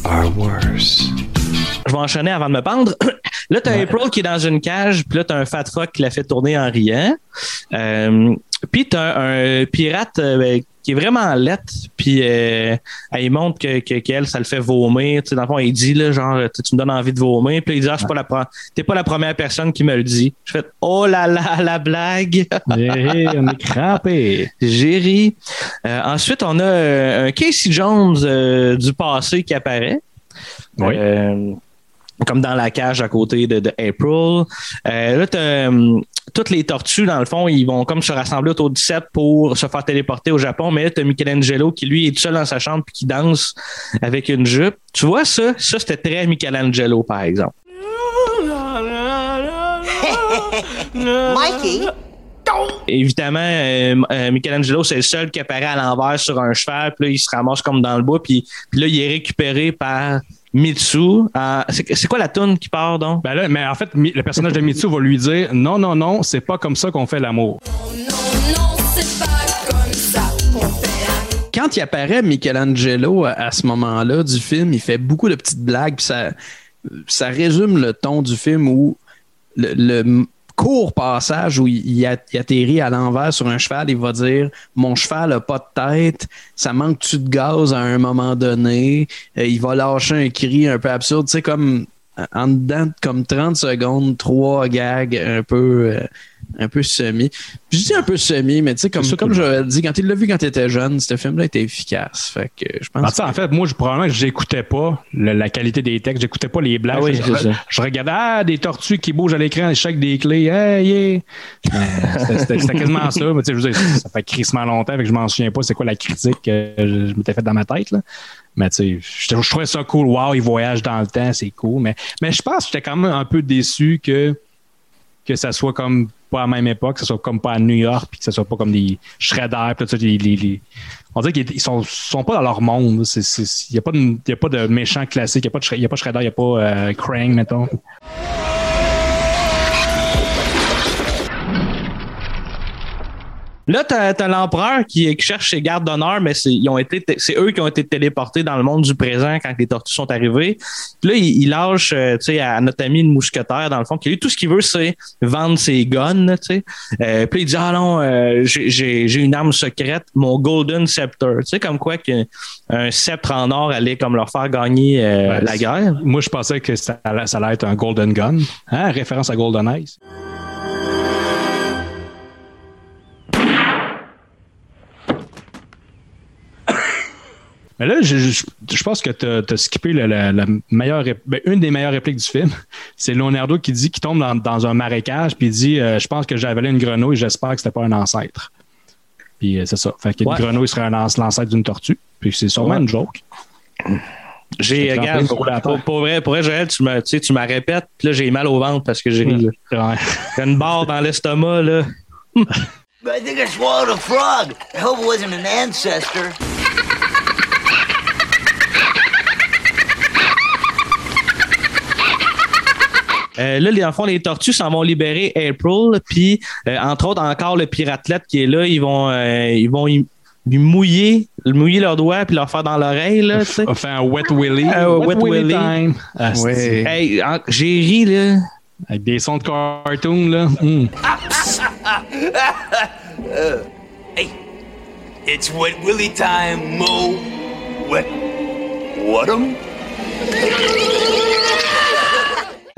are worse. Je vais enchaîner avant de me pendre. [clears throat] là, t'as April qui est dans une cage, puis là, t'as un fat fuck qui la fait tourner en riant. Euh, puis t'as un, pirate euh, qui est vraiment lettre, puis euh, elle montre que, que- qu'elle, ça le fait vomir. Tu sais, dans le fond, il dit, là, genre, tu tu me donnes envie de vomir. Puis il dit, ah, je suis pas la t'es pas la première personne qui me le dit. Je fais, oh là là, [laughs] la blague. Hey, on est crampé. [laughs] J'ai ri. Euh, ensuite, on a euh, un Casey Jones euh, du passé qui apparaît. Oui. Comme dans la cage à côté de, de April. Euh, là, t'as, euh, toutes les tortues, dans le fond, ils vont comme se rassembler autour du set pour se faire téléporter au Japon. Mais là, t'as Michelangelo qui, lui, est tout seul dans sa chambre puis qui danse avec une jupe. Tu vois ça? Ça, c'était très Michelangelo, par exemple. [laughs] Mikey? Évidemment, euh, euh, Michelangelo, c'est le seul qui apparaît à l'envers sur un cheval, puis là, il se ramasse comme dans le bois, puis, puis là, il est récupéré par Mitsu. Euh, c'est quoi la toune qui part, donc? Ben là, mais en fait, le personnage de Mitsu va lui dire non, non, non, c'est pas comme ça qu'on fait l'amour. Quand il apparaît Michelangelo à, à ce moment-là du film, il fait beaucoup de petites blagues, puis ça, ça résume le ton du film où le, court passage où il, a- atterrit à l'envers sur un cheval, il va dire Mon cheval n'a pas de tête, ça manque-tu de gaz à un moment donné? Euh, Il va lâcher un cri un peu absurde, tu sais, comme en dedans de comme 30 secondes, trois gags un peu, euh, un peu semi. Je dis un peu semi, mais tu sais, comme, comme je dit, quand il l'a vu quand il était jeune, ce film-là était efficace. Fait que je pense. Ben, sais, en fait, moi, je, probablement que j'écoutais pas le- la qualité des textes, j'écoutais pas les blagues. Ah oui, je, regardais ah, des tortues qui bougent à l'écran, chaque des clés. Hey, yeah. Euh, c'était- quasiment ça. Mais tu sais, je veux dire, ça fait crissement longtemps, fait que je m'en souviens pas c'est quoi la critique que je, je m'étais faite dans ma tête. Là. Mais tu sais, je, je trouvais ça cool. Wow, il voyage dans le temps, c'est cool. Mais, mais je pense que j'étais quand même un peu déçu que, que ça soit comme pas à la même époque, que ça soit comme pas à New York, puis que ça soit pas comme des Shredder, puis tout ça, les, les- les- on dirait qu'ils ils sont, sont pas dans leur monde. Il n'y a, pas de- y a pas de méchant classique, il n'y a, a pas Shredder, il n'y a pas euh, Krang, mettons. Là, t'as as, l'empereur qui, qui, cherche ses gardes d'honneur, mais c'est eux qui ont été téléportés dans le monde du présent quand les tortues sont arrivées. Puis là, il, il lâche euh, tu à notre ami le mousquetaire, dans le fond, qui lui, tout ce qu'il veut, c'est vendre ses guns. tu. Euh, puis il dit Ah non, euh, j'ai une arme secrète, mon Golden Scepter. Tu sais, comme quoi qu'un un sceptre en or allait comme leur faire gagner euh, Ouais, la guerre. Moi, je pensais que ça allait, ça allait être un Golden Gun. Hein? Référence à Golden Eyes. Mais là, je, je, je pense que tu as, skippé le- la, la meilleure, rép- ben, une des meilleures répliques du film. [laughs] C'est Leonardo qui dit qu'il tombe dans, dans un marécage, puis il dit euh, Je pense que j'ai avalé une grenouille, j'espère que c'était pas un ancêtre. Puis euh, c'est ça. Fait qu'une Ouais. grenouille serait l'ancêtre d'une tortue. Puis c'est sûrement Ouais. une joke. J'ai, regarde, pour, vrai, pour vrai, Joël, tu me, tu sais, tu m'as répètes, puis là, j'ai mal au ventre parce que j'ai. J'ai une barre dans l'estomac, là. [laughs] But I think I swallowed a frog. I hope it wasn't an ancestor. Euh, là, les enfants, les tortues s'en vont libérer April, puis euh, entre autres encore le piratelette qui est là, ils vont, euh, ils vont y- mouiller, mouiller leurs doigts puis leur faire dans l'oreille là. On fait un wet willy. Euh, wet, willy. time. Ah, Ouais. Hey, en- j'ai ri là. Avec des sons de cartoon, là. Hmm. Hey, it's Wet Willy time, Mo. Wet. What 'em?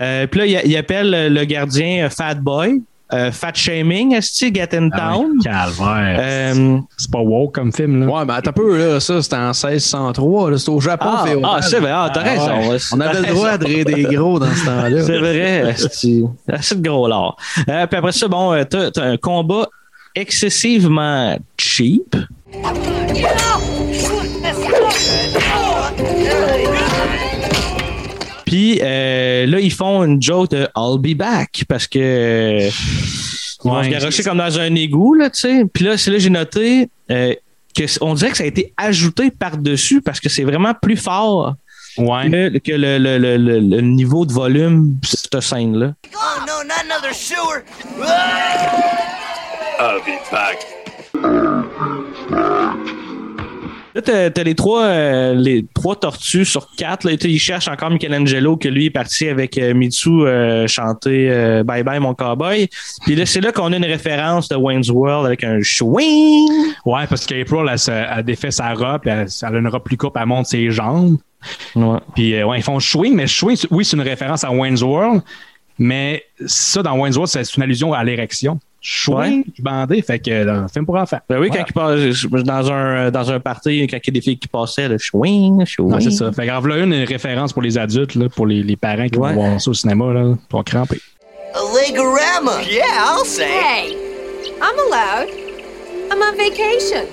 Euh, puis là, il, il appelle le gardien euh, Fat Boy. euh, fat Shaming, est-ce que Get in Ah Town? Calvaire. Euh, C'est pas woke comme film, là. Ouais, mais attends un peu, là, ça, c'était en 1603, là, c'était au Japon. Ah, féodal. ah, c'est vrai, ah, t'as raison, ouais. On avait le droit de rire des gros dans ce temps-là. C'est vrai, c'est assez de gros lard. Euh, puis après ça, bon, t'as t'as un combat excessivement cheap. Puis euh, là, ils font une joke de I'll be back parce que euh, ils vont Ouais, se garocher comme dans un égout, là, tu sais. Puis là, c'est là que j'ai noté euh, que c- on dirait que ça a été ajouté par-dessus parce que c'est vraiment plus fort que, que le, le- le- le- le niveau de volume de cette scène-là. Oh no, not another sewer! I'll be back. Là, t'as, t'as les trois, euh, les trois tortues sur quatre. Là, ils cherchent encore Michelangelo, que lui est parti avec euh, Mitsu euh, chanter euh, Bye Bye mon cowboy. Puis là, c'est là qu'on a une référence de Wayne's World avec un swing. Ouais, parce qu'April, elle, se- elle défait sa robe, elle, elle a une robe plus courte, elle monte ses jambes. Puis euh, ouais, ils font swing, mais swing, oui, c'est une référence à Wayne's World, mais ça, dans Wayne's World, c'est une allusion à l'érection. Swing, bandé, fait que euh, film pour enfants. Ben oui, Voilà. quand il passe dans un, dans un party, quand il y a des filles qui passaient, le swing, swing. Ouais, c'est ça. Fait grave là une référence pour les adultes, là, pour les, les parents qui vont voir ça au cinéma, là, pour cramper. A Legorama! Yeah, I'll say. Hey, I'm allowed. I'm on vacation.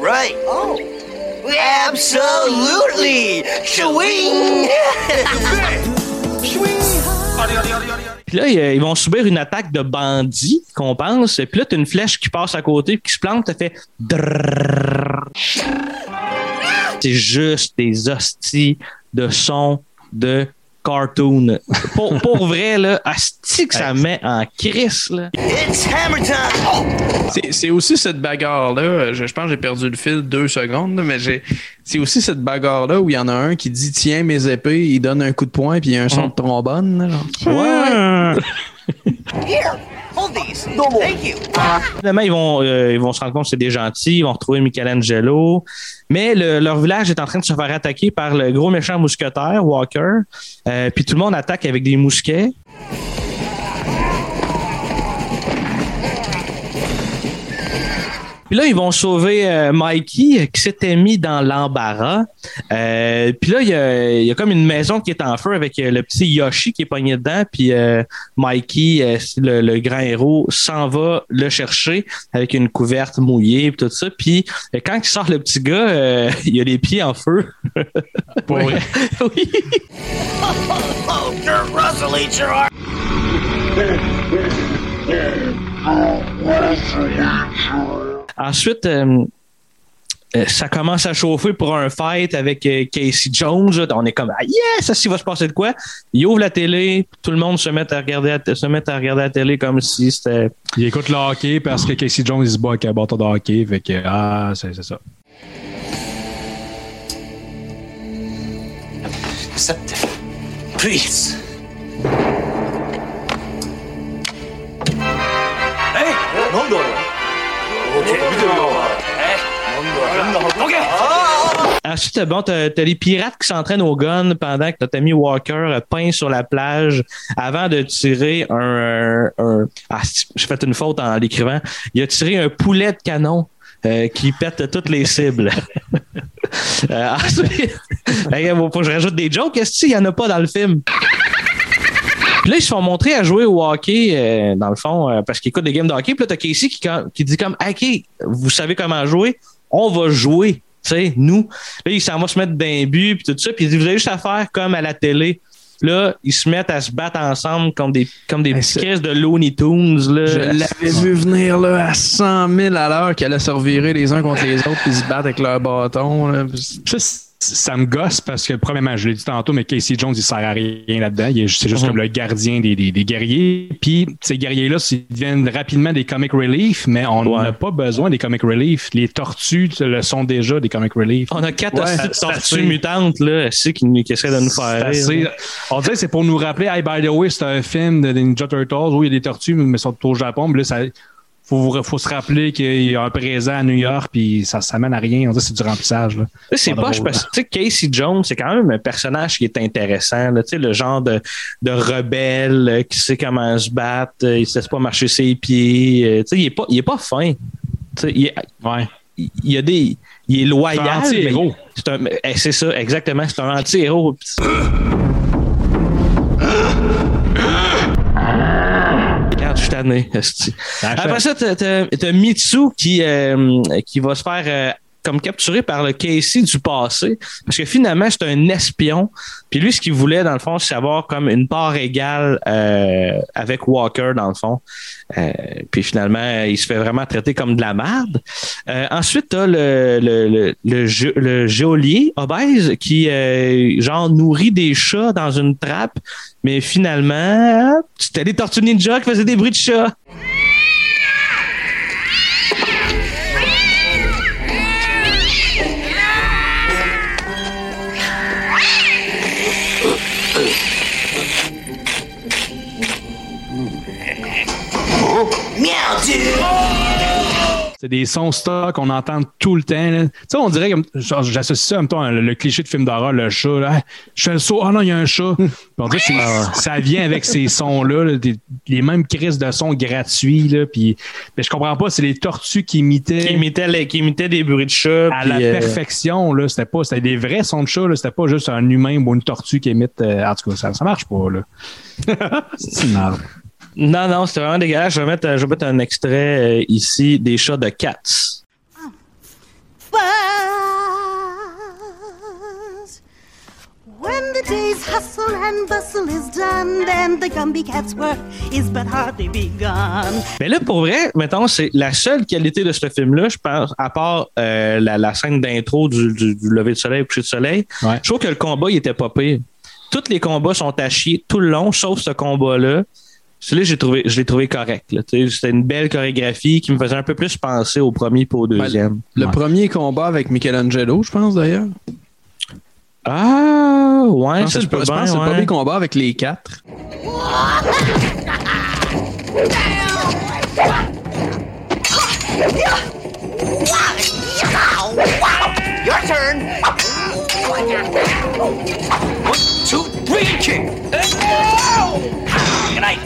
Right. Oh. Absolutely! Swing! [laughs] Puis là, ils vont subir une attaque de bandits, qu'on pense. Puis là, t'as une flèche qui passe à côté, qui se plante, ça fait. C'est juste des hosties de son de cartoon. Pour, pour vrai, là, asti que ça met en crise, là. It's hammer time! C'est- C'est aussi cette bagarre-là. Je, je pense que j'ai perdu le fil deux secondes, là, mais j'ai. C'est aussi cette bagarre-là où il y en a un qui dit Tiens mes épées, il donne un coup de poing, puis il y a un son de trombone. là, genre. Ouais. [laughs] Thank you. Finalement, ils vont, euh, ils vont se rendre compte que c'est des gentils, ils vont retrouver Michelangelo. Mais le- leur village est en train de se faire attaquer par le gros méchant mousquetaire, Walker. Euh, puis tout le monde attaque avec des mousquets. Puis là, ils vont sauver euh, Mikey qui s'était mis dans l'embarras. Euh, puis là, il y, a, il y a comme une maison qui est en feu avec euh, le petit Yoshi qui est pogné dedans. Puis euh, Mikey, euh, le, le grand héros, s'en va le chercher avec une couverte mouillée et tout ça. Puis euh, quand il sort le petit gars, euh, [laughs] il a les pieds en feu. [laughs] Oui. [laughs] Oh, Kurt Russell! Ensuite, euh, euh, ça commence à chauffer pour un fight avec euh, Casey Jones. On est comme ah, yes, ça s'il va se passer de quoi? Il ouvre la télé, tout le monde se met à regarder, la- se met à regarder la télé comme si c'était. Il écoute le hockey parce que Casey Jones il se bat avec un bâton de hockey. Fait que, ah, c'est c'est ça. Accept Please. Okay. Ensuite, bon, t'as t'as les pirates qui s'entraînent au gun pendant que notre ami Walker peint sur la plage avant de tirer un. un- un- ah, j'ai fait une faute en l'écrivant. Il a tiré un poulet de canon. euh, qui pète toutes les cibles. [laughs] euh, ensuite, [laughs] Hey, faut que je rajoute des jokes. Est-ce qu'il n'y en a pas dans le film? Puis là, ils se font montrer à jouer au hockey, euh, dans le fond, euh, parce qu'ils écoutent des games de hockey. Puis là, t'as Casey qui, qui dit comme, OK, vous savez comment jouer, on va jouer, tu sais, nous. Là, il s'en va se mettre d'un but, puis tout ça. Puis il dit, vous avez juste à faire comme à la télé. Là, ils se mettent à se battre ensemble comme des, comme des petits caisses de Looney Tunes. Là. Je l'avais vu venir là, à 100 000 à l'heure qu'elle allait se revirer les uns contre les autres puis se battre avec leur bâton. là. Ça me gosse parce que, premièrement, je l'ai dit tantôt, mais Casey Jones, il sert à rien là-dedans. C'est juste Mhm. comme le gardien des, des, des guerriers. Puis, ces guerriers-là, ils deviennent rapidement des comic relief, mais on n'a pas besoin des comic relief. Les tortues le sont déjà des comic relief. On a quatre Ouais, tortues mutantes, là, c'est qui, qui essaient de nous faire c'est rire. assez- On dirait que c'est pour nous rappeler, hey, by the way, c'est un film de Ninja Turtles où il y a des tortues, mais ils sont au Japon. Mais là, ça, faut, faut se rappeler qu'il y a un présent à New York, puis ça, ça mène à rien. On dirait que c'est du remplissage. C'est Pas poche drôle. parce que tu sais, Casey Jones, c'est quand même un personnage qui est intéressant. Là, Tu sais, le genre de, de rebelle euh, qui sait comment se battre, euh, il ne se laisse pas marcher ses pieds. euh, tu sais, il n'est pas, il est pas fin. Tu sais, Il, est- il- il y a des. Il est loyal. C'est un anti-héros. mais C'est un- eh, c'est ça, exactement. C'est un anti-héros. Je suis tanné. Après ça, t'as, t'as- t'as Mitsu qui, euh, qui va se faire euh, comme capturé par le Casey du passé. Parce que finalement, c'est un espion. Puis lui, ce qu'il voulait, dans le fond, c'est avoir comme une part égale euh, avec Walker, dans le fond. Euh, puis finalement, il se fait vraiment traiter comme de la merde. Euh, ensuite, t'as le, le, le, le, geôlier obèse qui, euh, genre, nourrit des chats dans une trappe. Mais finalement, c'était des tortues ninja qui faisaient des bruits de chat. C'est des sons stock qu'on entend tout le temps. là. Tu sais, on dirait, comme- j'associe ça en même temps, le, le cliché de film d'horreur, le chat. Là. Je fais le saut, oh non, il y a un chat. Puis on dirait que c'est- ça vient avec ces sons-là, là, des- les mêmes crises de sons gratuits. Là, puis, mais je comprends pas, c'est les tortues qui imitaient. Qui imitaient, les- qui imitaient des bruits de chat. à la euh, perfection, là, c'était pas, c'était des vrais sons de chat, là, c'était pas juste un humain ou une tortue qui imite. euh, en tout cas, ça, ça marche pas, là. [laughs] c'est une. Non, non, c'était vraiment dégueulasse. Je vais mettre, je vais mettre un extrait euh, ici des chats de Cats. When the day's hustle and bustle is done, then the Gumby Cat's work is but hardly begun. Mais là, pour vrai, mettons, c'est la seule qualité de ce film-là, je pense, à part euh, la, la scène d'intro du, du- du lever de soleil au coucher de soleil, je trouve que le combat, il était pas pire. Tous les combats sont à chier tout le long, sauf ce combat-là. Celui-là, j'ai trouvé, je l'ai trouvé correct. là. C'était une belle chorégraphie qui me faisait un peu plus penser au premier qu'au deuxième. Le premier combat avec Michelangelo, je pense d'ailleurs. Ah, ouais, Je pense ça que se peut je pense bien, que c'est le ouais. premier combat avec les quatre. Your turn! One, two, three, kick! Night!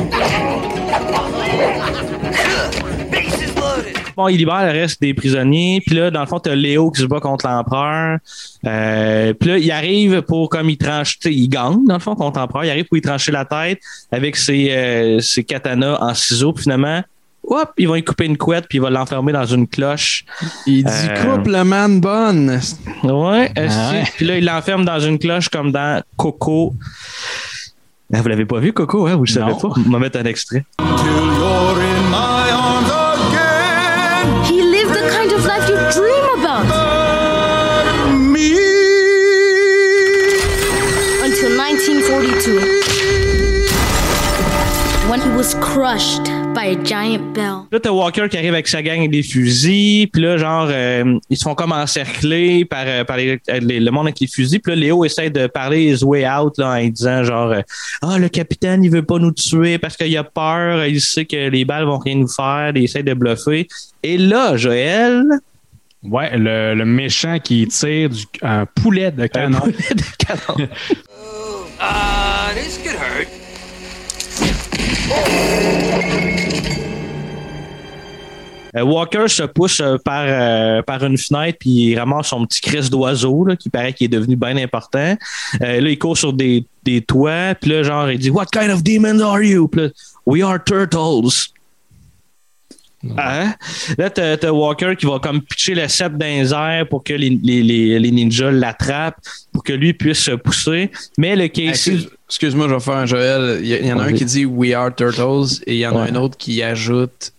Bases loaded! Bon, il libère le reste des prisonniers. Puis là, dans le fond, t'as Léo qui se bat contre l'empereur. Euh, puis là, il arrive pour, comme il tranche, tu sais, il gagne, dans le fond, contre l'empereur. Il arrive pour lui trancher la tête avec ses, euh, ses katanas en ciseaux. Puis finalement, hop, ils vont lui couper une couette, puis il va l'enfermer dans une cloche. Il dit Euh, coupe le man bonne. Ouais, Ah ouais. Puis là, il l'enferme dans une cloche comme dans Coco. Ah, vous l'avez pas vu, Coco, hein? Vous le savez non. pas? On va mettre un extrait. He lived the kind of life you dream about. Me. Until 1942, when he was crushed. By a giant bell. Là, t'as Walker qui arrive avec sa gang et des fusils. Puis là, genre, euh, ils se font comme encercler par, euh, par les- euh, les- le monde avec les fusils. Puis là, Léo essaie de parler his way out là, en disant genre Ah, le capitaine, il veut pas nous tuer parce qu'il a peur. Il sait que les balles vont rien nous faire. Il essaie de bluffer. Et là, Joël... Ouais, le, le méchant qui tire du, un poulet de canon. poulet de canon. [laughs] Uh, this could hurt. Euh, Walker se pousse euh, par, euh, par une fenêtre puis il ramasse son petit crisse d'oiseau là, qui paraît qu'il est devenu bien important. Euh, là, il court sur des, des toits puis là, genre, il dit What kind of demons are you? Puis là, We are turtles. Hein? Là, t'as t'as Walker qui va comme pitcher le sceptre dans les airs pour que les, les, les, les ninjas l'attrapent, pour que lui puisse se pousser. Mais le Casey. Excuse- Excuse-moi, je vais faire un Joël. Il y, en a un Vas-y. qui dit We are Turtles et il y en a un autre qui ajoute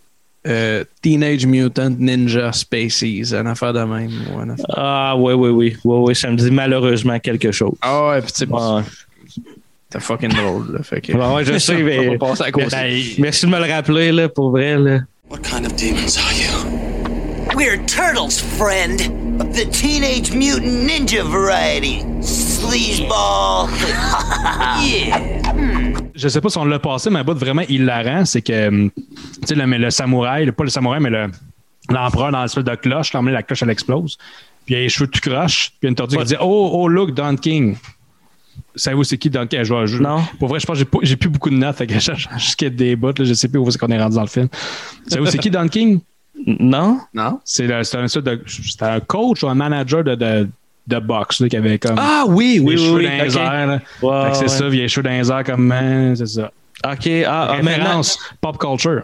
euh, Teenage Mutant Ninja Species. Une affaire de même. ou une affaire- Ah, oui, oui, oui. Oui, oui, ça me dit malheureusement quelque chose. Ah ouais, puis tu sais, Ouais. c'est fucking drôle. Là, fait que... Ouais, ouais, je [laughs] sais, On mais. va passer à cause. Merci, merci de me le rappeler, là, pour vrai, là. What kind of demons are you? We're turtles, friend. Of the Teenage Mutant Ninja variety. Sleazeball. [laughs] yeah. Je sais pas si on l'a passé, mais un bout vraiment hilarant, c'est que hum, tu sais, le, samouraï, le- pas le samouraï, mais le- l'empereur dans l'espèce de cloche, l'emmener la cloche, elle explose. Puis il a les cheveux tout croche. Puis il y a une tortue qui dit Oh, oh, look, Don King. Savez-vous c'est qui Don King? Je, je- Non. Pour vrai, je pense que j'ai plus beaucoup de notes. Fait que je cherche [laughs] des bouts. Là, je sais plus où c'est qu'on est rendu dans le film. Savez-vous c'est qui Don King? Non? Non? C'est un, un coach ou un manager de, de, de boxe là, qui avait comme. Ah oui, oui, oui. oui, dans les ok. airs. là. Ouais, Fait que c'est ouais. ça, les cheveux dans les airs comme man, c'est ça. OK, ah, ah, maintenant, Référence pop culture.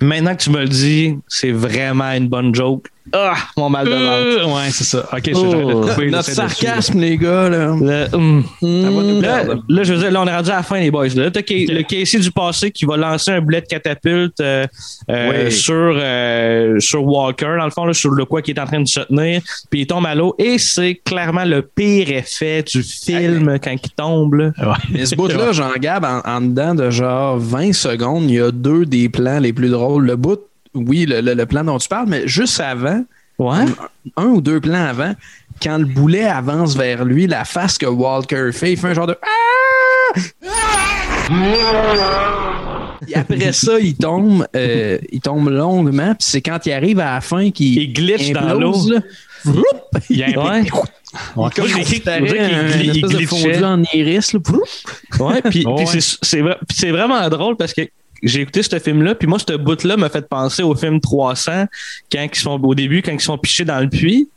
maintenant que tu me le dis, c'est vraiment une bonne joke. Ah, mon mal de ventre. Euh, ouais, c'est ça. Ok, Oh. Notre sarcasme, les gars. Là. Le, hum. Ça va nous Là, je veux dire, là, on est rendu à la fin, les boys. Là, t'as le Casey du passé qui va lancer un boulet de catapulte euh, euh, Oui. sur, euh, sur Walker, dans le fond, là, sur le quoi qui est en train de se tenir. Puis il tombe à l'eau. Et c'est clairement le pire effet du film quand il tombe. là. Mais ce bout-là, Jean-Gab, en, en dedans de genre 20 secondes, il y a deux des plans les plus drôles. Le bout, oui, le, le- le plan dont tu parles, mais juste avant, Ouais. un ou deux plans avant, quand le boulet avance vers lui, la face que Walker fait, il fait un genre de Ah! Et après ça, il tombe, euh, il tombe longuement, puis c'est quand il arrive à la fin qu'il Il glitch dans implose, l'eau. là. Vroup! Il y a un [laughs] Ouais. Comme il glitchait. fondu en iris. Là. Ouais, puis, [laughs] Oh, puis ouais. c'est- c'est vraiment drôle parce que j'ai écouté ce film-là, puis moi, ce bout-là m'a fait penser au film 300, quand sont, au début, quand ils sont pichés dans le puits.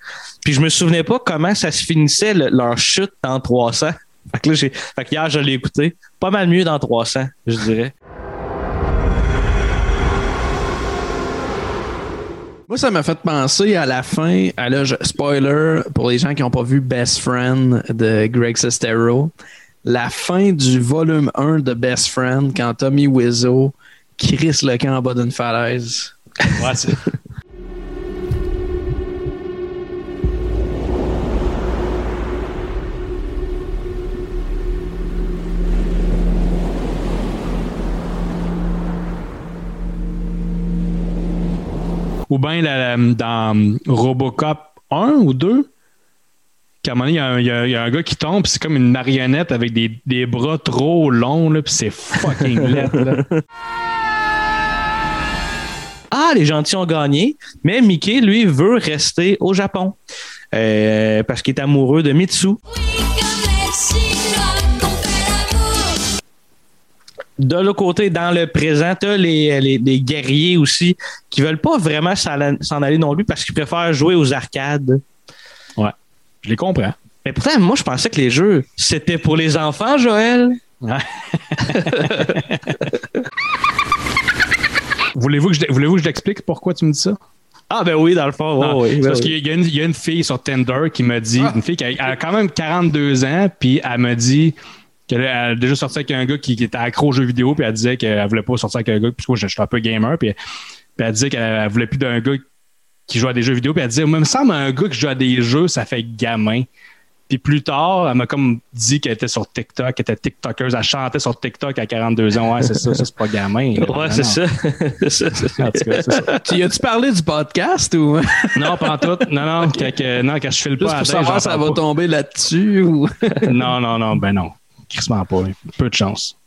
Puis je me souvenais pas comment ça se finissait, le- leur chute dans 300. Fait que là, j'ai, hier, je l'ai écouté. Pas mal mieux dans 300, je dirais. Moi, ça m'a fait penser à la fin, à spoiler pour les gens qui n'ont pas vu Best Friend de Greg Sestero, la fin du volume 1 de Best Friend quand Tommy Wiseau crisse le camp en bas d'une falaise. Ouais, c'est- Ou bien dans Robocop 1 ou 2, qu'à un moment donné, il y a un- il y, a- il y a un gars qui tombe, puis c'est comme une marionnette avec des, des bras trop longs, là, puis c'est fucking laid. là. [laughs] Ah, les gentils ont gagné, mais Mickey, lui, veut rester au Japon. Euh, parce qu'il est amoureux de Mitsu. De l'autre côté, dans le présent, t'as les, les, les guerriers aussi qui veulent pas vraiment s'en s'en aller non plus parce qu'ils préfèrent jouer aux arcades. Ouais, je les comprends. Mais pourtant, moi, je pensais que les jeux, c'était pour les enfants, Joël. [laughs] Voulez-vous que je, voulez-vous que je t'explique pourquoi tu me dis ça? Ah, ben oui, dans le fond, Ah, ben parce oui. qu'il y a, une, il y a une fille sur Tinder qui m'a dit, une fille qui a, elle a quand même 42 ans, puis elle m'a dit qu'elle a déjà sorti avec un gars qui, qui était accro aux jeux vidéo, puis elle disait qu'elle voulait pas sortir avec un gars, puis moi, je, je suis un peu gamer, puis, puis elle disait qu'elle elle voulait plus d'un gars qui joue à des jeux vidéo, puis elle disait, il me semble un gars qui joue à des jeux, ça fait gamin. Puis plus tard, elle m'a comme dit qu'elle était sur TikTok, qu'elle était TikTokeuse. Elle chantait sur TikTok à 42 ans. Ouais, c'est ça, ça, c'est pas gamin. Ouais, [laughs] c'est ça. C'est ça, c'est En tout cas, c'est ça. Tu y as-tu parlé du podcast ou? [laughs] Non, pas en tout. Non, non, quand, que- non, quand je file pas juste à pour savoir ça va pas. tomber là-dessus ou? [laughs] Non, non, non, ben non. Crissement pas. Peu de chance.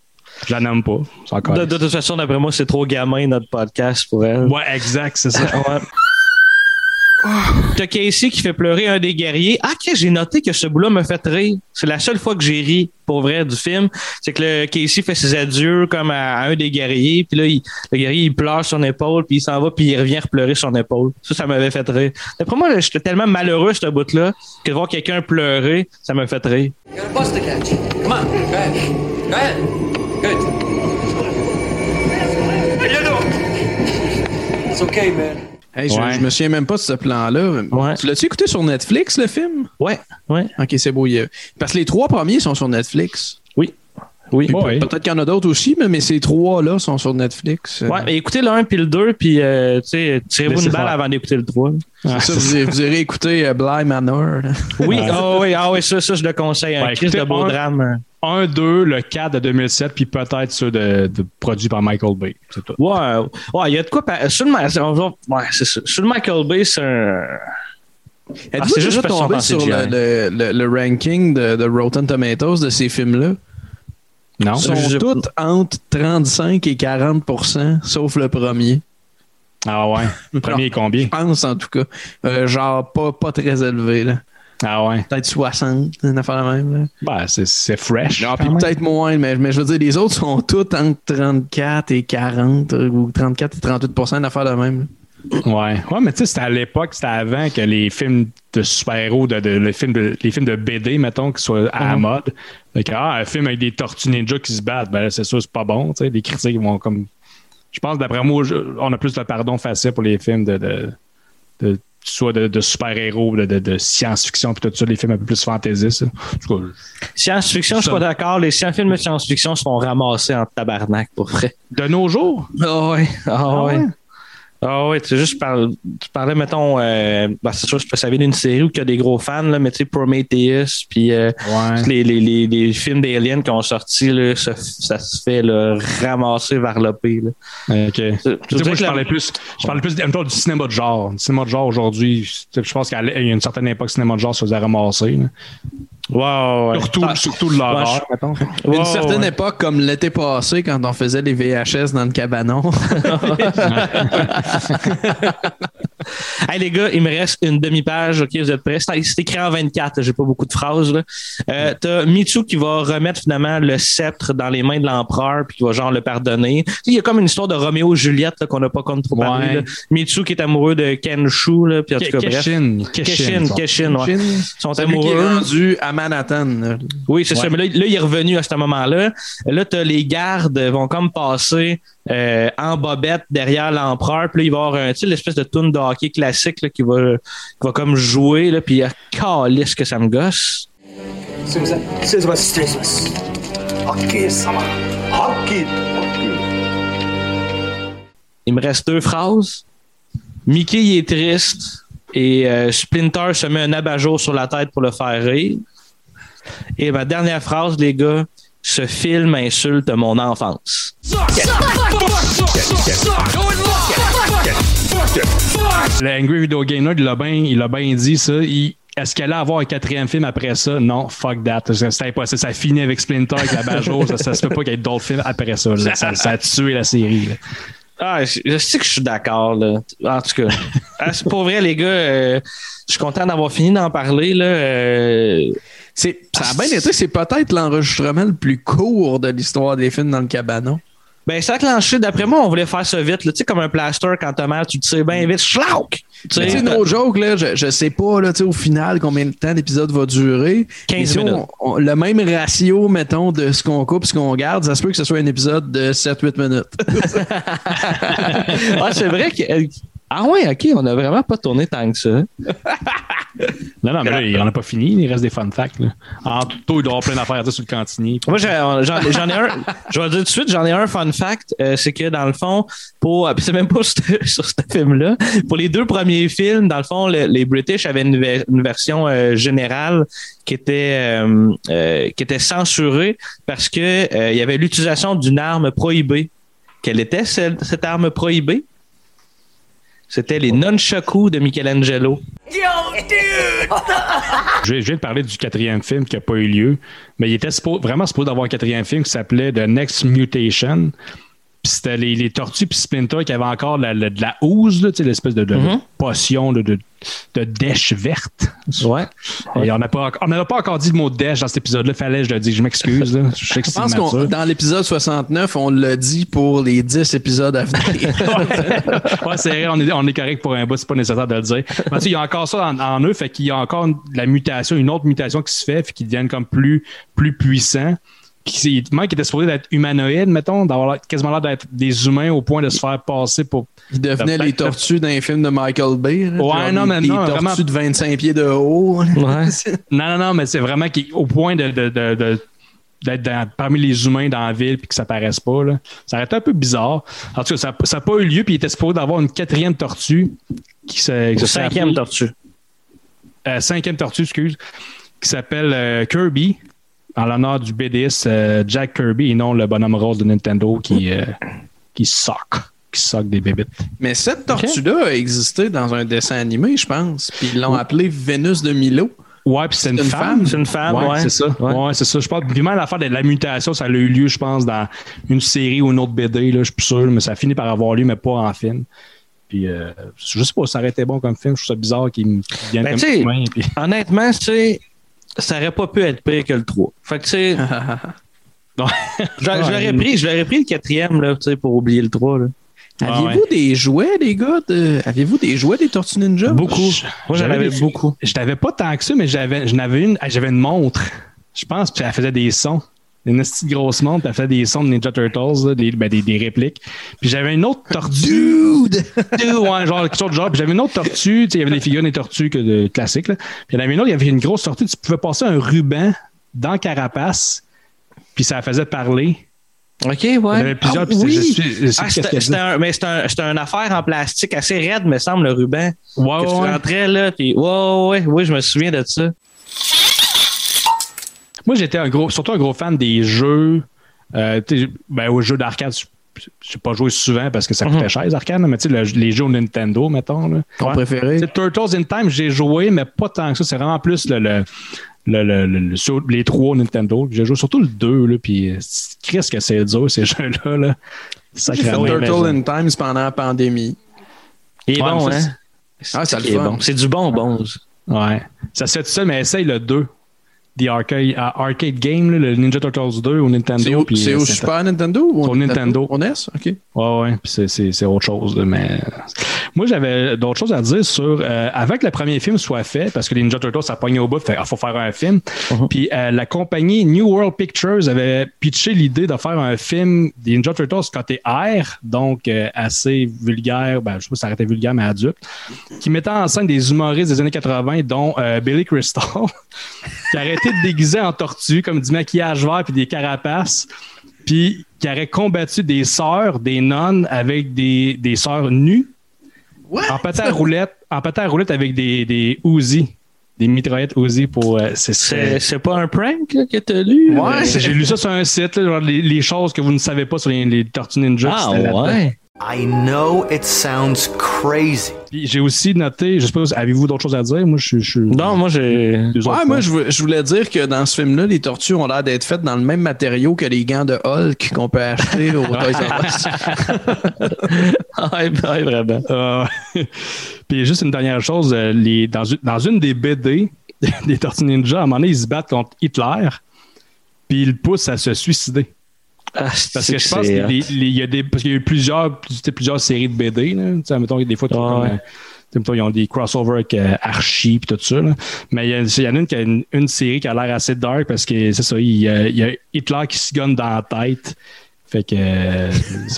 Je la nomme pas. De, de toute façon, d'après moi, c'est trop gamin notre podcast pour elle. Ouais, exact, c'est ça. Ouais. T'as Casey qui fait pleurer un des guerriers. Ah, ok, j'ai noté que ce bout-là me fait rire. C'est la seule fois que j'ai ri, pour vrai, du film. C'est que le Casey fait ses adieux comme à, un des guerriers. Puis là, le guerrier, il pleure son épaule, puis il s'en va, puis il revient repleurer sur son épaule. Ça, ça m'avait fait rire. D'après moi, j'étais tellement malheureux, ce bout-là, que de voir quelqu'un pleurer, ça m'a fait rire. It's okay, man. Hey, je, Ouais. je me souviens même pas de ce plan-là. Ouais. Tu l'as-tu écouté sur Netflix, le film? Ouais, ouais. Ok, c'est beau. Parce que les trois premiers sont sur Netflix. Oui. Oui. Puis Ouais. pe- Peut-être qu'il y en a d'autres aussi, mais, mais ces trois-là sont sur Netflix. Euh, Ouais, mais écoutez le 1 puis le 2, puis euh, tu sais, tirez-vous une balle avant d'écouter le 3. c'est ça, vous, irez- vous irez écouter euh, Bly Manor. là. Oui, ah oui, ah oui, ça, ça, je le conseille. Un Ouais, Christ de beau un- drame. 1, 2, le 4 de 2007, puis peut-être ceux de, de produits par Michael Bay. C'est tout. Ouais, ouais, il y a de quoi. par- Sur le, ouais, c'est ça. Sur le Michael Bay, c'est un. Êtes-vous Ah, c'est juste tombé sur le, le- le- le ranking de, de Rotten Tomatoes de ces films-là? Non? Ils sont Je- tous entre 35 et 40% sauf le premier. Ah ouais. [laughs] Le premier est combien? Je pense, en tout cas. Euh, genre, pas, pas très élevé. là. Ah ouais. Peut-être 60, une affaire la même. Là. Ben, c'est, fresh. Non, puis peut-être moins, mais, mais je veux dire, les autres sont tous entre 34 et 40 euh, ou 34 et 38 une affaire la même. là. Ouais. Ouais, mais tu sais, c'était à l'époque, c'était avant que les films de super-héros, de, de- les, films de, les films de BD, mettons, qui soient à la Mhm. mode. Fait que, ah, un film avec des tortues ninja qui se battent, ben là, c'est sûr, c'est pas bon. Tu sais, les critiques vont comme. Je pense, d'après moi, on a plus le pardon facile pour les films de. de, de- soit de, de super-héros, de, de, de science-fiction, puis tout ça, les films un peu plus fantaisistes. Science-fiction, je suis pas d'accord. Les films de science-fiction se font ramasser en tabarnak, pour vrai. de nos jours, Ah ouais. Ah Ah ouais. ouais? Ah ouais, tu sais, juste, je tu parlais, mettons, euh, ben, c'est sûr, ça vient d'une série où il y a des gros fans, là, mais tu sais, Prometheus, puis euh, Ouais. les, les, les, les films d'Alien qui ont sorti, là, ça, ça se fait là, ramasser vers l'OP. là. OK. Tu- sais, moi, je la- parlais plus, je parlais plus mettons, du cinéma de genre. Du cinéma de genre aujourd'hui, je je pense qu'il y a une certaine époque, le cinéma de genre se faisait ramasser. là. Ouais, ouais. Surtout, surtout de l'horreur, Ouais, mettons. Une certaine ouais. époque, comme l'été passé, quand on faisait les VHS dans le cabanon. [laughs] Hey les gars, il me reste une demi-page. Ok, vous êtes prêts? C'est écrit en 24. là, J'ai pas beaucoup de phrases. Là. Euh, T'as Mitsu qui va remettre finalement le sceptre dans les mains de l'empereur puis qui va genre le pardonner. Il y a comme une histoire de Roméo et Juliette là, qu'on n'a pas comme trop parlé. Ouais. là. Mitsu qui est amoureux de Kenshu. Là, puis en tout cas, bref. Keshin. Keshin, Keshin, ouais. Shin, Ils sont Celui qui est amoureux. rendu à Manhattan. Oui, c'est ça. Mais là, il est revenu à ce moment-là. Là, là les gardes vont comme passer euh, en bobette derrière l'empereur. Puis là, il va y avoir l'espèce de tune de hockey classique là, qui, va, qui va comme jouer. Là, puis euh, calice que ça me gosse. Il me reste deux phrases. Mickey il est triste et euh, Splinter se met un abat-jour sur la tête pour le faire rire. Et ma dernière phrase, les gars, ce film insulte mon enfance. Le Angry Video Game Nerd, il l'a bien bien dit, ça. Il- est-ce qu'elle allait avoir un quatrième film après ça? Non, fuck that. C'est c'est impossible. Ça finit avec Splinter, avec la Bajo. ça, ça se peut pas qu'il y ait d'autres films après ça. là. Ça, ça a tué la série. là. Ah, je, je sais que je suis d'accord, là. En tout cas. [laughs] Ah, c'est pour vrai, les gars, euh, je suis content d'avoir fini d'en parler, là. euh, C'est, ça a bien été, c'est peut-être l'enregistrement le plus court de l'histoire des films dans le cabanon. ben, ça a clenché. D'après moi, on voulait faire ça vite. Tu sais, comme un plaster quand t'as mal, tu te sais bien vite. Schlauk! Tu sais, sais, no joke, là, je, je sais pas là, au final combien de temps l'épisode va durer. 15 Mais si on- minutes. on- le même ratio, mettons, de ce qu'on coupe, ce qu'on garde, ça se peut que ce soit un épisode de 7-8 minutes. [laughs] ah, c'est vrai que. Ah ouais, ok, on a vraiment pas tourné tant que ça. [laughs] Non, non, mais là, il n'en a pas fini. Il reste des fun facts. Là. En tout, il doit y avoir plein d'affaires à dire sur le cantinier. Moi, j'en ai un. Je vais le dire tout de suite, j'en ai un fun fact. euh, c'est que dans le fond, pour. puis C'est même pas sur, ce- [laughs] sur ce film-là. Pour les deux premiers films, dans le fond, le- les British avaient une, ver- une version euh, générale qui était euh, euh, qui était censurée parce que euh, il y avait l'utilisation d'une arme prohibée. Quelle était cette, cette arme prohibée? C'était les nunchakus de Michelangelo. Yo, [laughs] dude! Je, je viens de parler du quatrième film qui n'a pas eu lieu, mais il était vraiment supposé d'avoir un quatrième film qui s'appelait The Next Mutation. Puis c'était les, les tortues puis Splinter qui avaient encore la- la- de la housse, l'espèce de, de Mhm. potion de, de, de dèche verte. Ouais. Et on n'a pas, pas encore dit le mot dèche dans cet épisode-là. Fallait, je le dis, je m'excuse. là. Je sais que Je pense qu'on dans l'épisode 69, on l'a dit pour les 10 épisodes à venir. [laughs] ouais, c'est vrai, on est, on est correct pour un bout, c'est pas nécessaire de le dire. Mais il y a encore ça en, en eux, fait qu'il y a encore une- la mutation, une autre mutation qui se fait, fait qu'ils deviennent comme plus, plus puissants. Il qui était supposé d'être humanoïde, mettons, d'avoir quasiment l'air d'être des humains au point de se faire passer pour. Ils devenaient de- les tortues d'un film de Michael Bay. là, Ouais, genre non, des- mais des non, tortues vraiment- de 25 pieds de haut. [laughs] Non, non, non, mais c'est vraiment au point de, de- de- de- d'être dans- parmi les humains dans la ville puis que ça paraisse pas. Là. Ça aurait été un peu bizarre. En tout cas, ça n'a pas eu lieu puis il était supposé d'avoir une quatrième tortue qui se, qui se fait Cinquième tortue. euh, cinquième tortue, excuse, qui s'appelle euh, Kirby, en l'honneur du BDS euh, Jack Kirby et non le bonhomme rose de Nintendo qui, euh, qui sock, qui sock des bébites. Mais cette tortue-là a existé dans un dessin animé, je pense. Puis ils l'ont appelée Vénus de Milo. Ouais, puis c'est une, une femme. femme. C'est une femme, ouais. c'est ça. Ouais, c'est ça. Je pense, même l'affaire de la mutation, ça a eu lieu, je pense, dans une série ou une autre BD, là, je suis plus sûr, mais ça a fini par avoir lieu, mais pas en film. Puis, euh, je sais pas, ça aurait été bon comme film. Je trouve ça bizarre qu'il vienne Ben, comme humain. Puis... honnêtement, tu sais, ça aurait pas pu être pire que le 3. Fait que, tu sais, [laughs] je je l'aurais pris, je l'aurais pris le quatrième, là, tu sais, pour oublier le 3, là. Aviez-vous des jouets, les gars? de- Aviez-vous des jouets des Tortues Ninja? Beaucoup. Moi, j'en avais beaucoup. Je n'avais pas tant que ça, mais j'avais, une, j'avais une montre. Je pense, puis elle faisait des sons. Une petite grosse montre, elle faisait des sons de Ninja Turtles, là, des, ben, des, des répliques. Puis j'avais une autre tortue. [laughs] Dude! ouais, genre, quelque chose de genre. Puis j'avais une autre tortue, tu sais, il y avait des figurines des tortues que de, classiques, là. Puis il y en avait une autre, il y avait une grosse tortue, tu pouvais passer un ruban dans carapace, puis ça la faisait parler. OK, Il y ouais. avait plusieurs, Ah, oui. je je Ah, c'était un, mais c'était un, c'était une affaire en plastique assez raide, me semble, le ruban. Ouais, que tu ouais. rentrais, là, puis ouais, ouais, ouais, oui, je me souviens de ça. Moi, j'étais un gros, surtout un gros fan des jeux. Euh, ben, aux jeux d'arcade, je n'ai pas joué souvent parce que ça coûtait Mhm. cher, les arcades, mais tu sais, le- les jeux au Nintendo, mettons. Là. Ton préféré? Tu sais, Turtles in Time, j'ai joué, mais pas tant que ça. C'est vraiment plus le, le, le- le- le- le- sur les trois Nintendo. J'ai joué surtout le 2, là, puis euh, Qu'est-ce que c'est dur, ces [laughs] jeux-là. Là. J'ai fait Sacrément. Turtle in Times pendant la pandémie. Il est Ouais, bon, hein? Ah, c'est le Il est fun. bon. C'est du bonbon. ça. Ouais. Ça se fait tout seul, mais essaye le 2. The arcade, euh, arcade game, là, le Ninja Turtles 2 au Nintendo. C'est au, puis, euh, Super Nintendo ou Au Nintendo? Au NES? OK. Ouais, ouais, puis c'est- autre chose. mais moi, j'avais d'autres choses à dire sur euh, avant que le premier film soit fait, parce que les Ninja Turtles, ça pognait au bout, il faut faire un film. Puis euh, la compagnie New World Pictures avait pitché l'idée de faire un film des Ninja Turtles côté R, donc euh, assez vulgaire, ben, je sais pas si ça aurait été vulgaire, mais adulte, qui mettait en scène des humoristes des années 80, dont Billy Crystal, [laughs] qui aurait été déguisé en tortue, comme du maquillage vert puis des carapaces puis qui aurait combattu des sœurs, des nonnes avec des, des sœurs nues, en patin à roulette, en patin à roulette avec des, des Uzi, des mitraillettes Uzi pour. euh, c'est- pas un prank là, que t'as lu? Ouais, j'ai lu ça sur un site, là, genre les, les choses que vous ne savez pas sur les, les Tortues Ninja. Ah, ouais. I know it sounds crazy. J'ai aussi noté, je sais pas, avez-vous d'autres choses à dire? Moi, je suis. Non, moi, j'ai. Ouais, moi, je, voulais dire que dans ce film-là, les tortues ont l'air d'être faites dans le même matériau que les gants de Hulk qu'on peut acheter au Toys R Us. [laughs] ouais, ouais, vraiment. Euh, [laughs] Puis juste une dernière chose, euh, les, dans, une, dans une des BD [laughs] des Tortues Ninja, à un moment donné, ils se battent contre Hitler, puis ils le poussent à se suicider. Ah, Parce que je pense qu'il y, y a des- parce qu'il y a eu plusieurs, plusieurs séries de BD. Là. Mettons, des fois, vois Ouais, comme, euh, mettons, ils ont des crossovers avec euh, Archie et tout ça. là. Mais il y, en a une qui a une, une série qui a l'air assez dark parce que c'est ça, il y, a, il y a Hitler qui se gonne dans la tête. Fait que euh,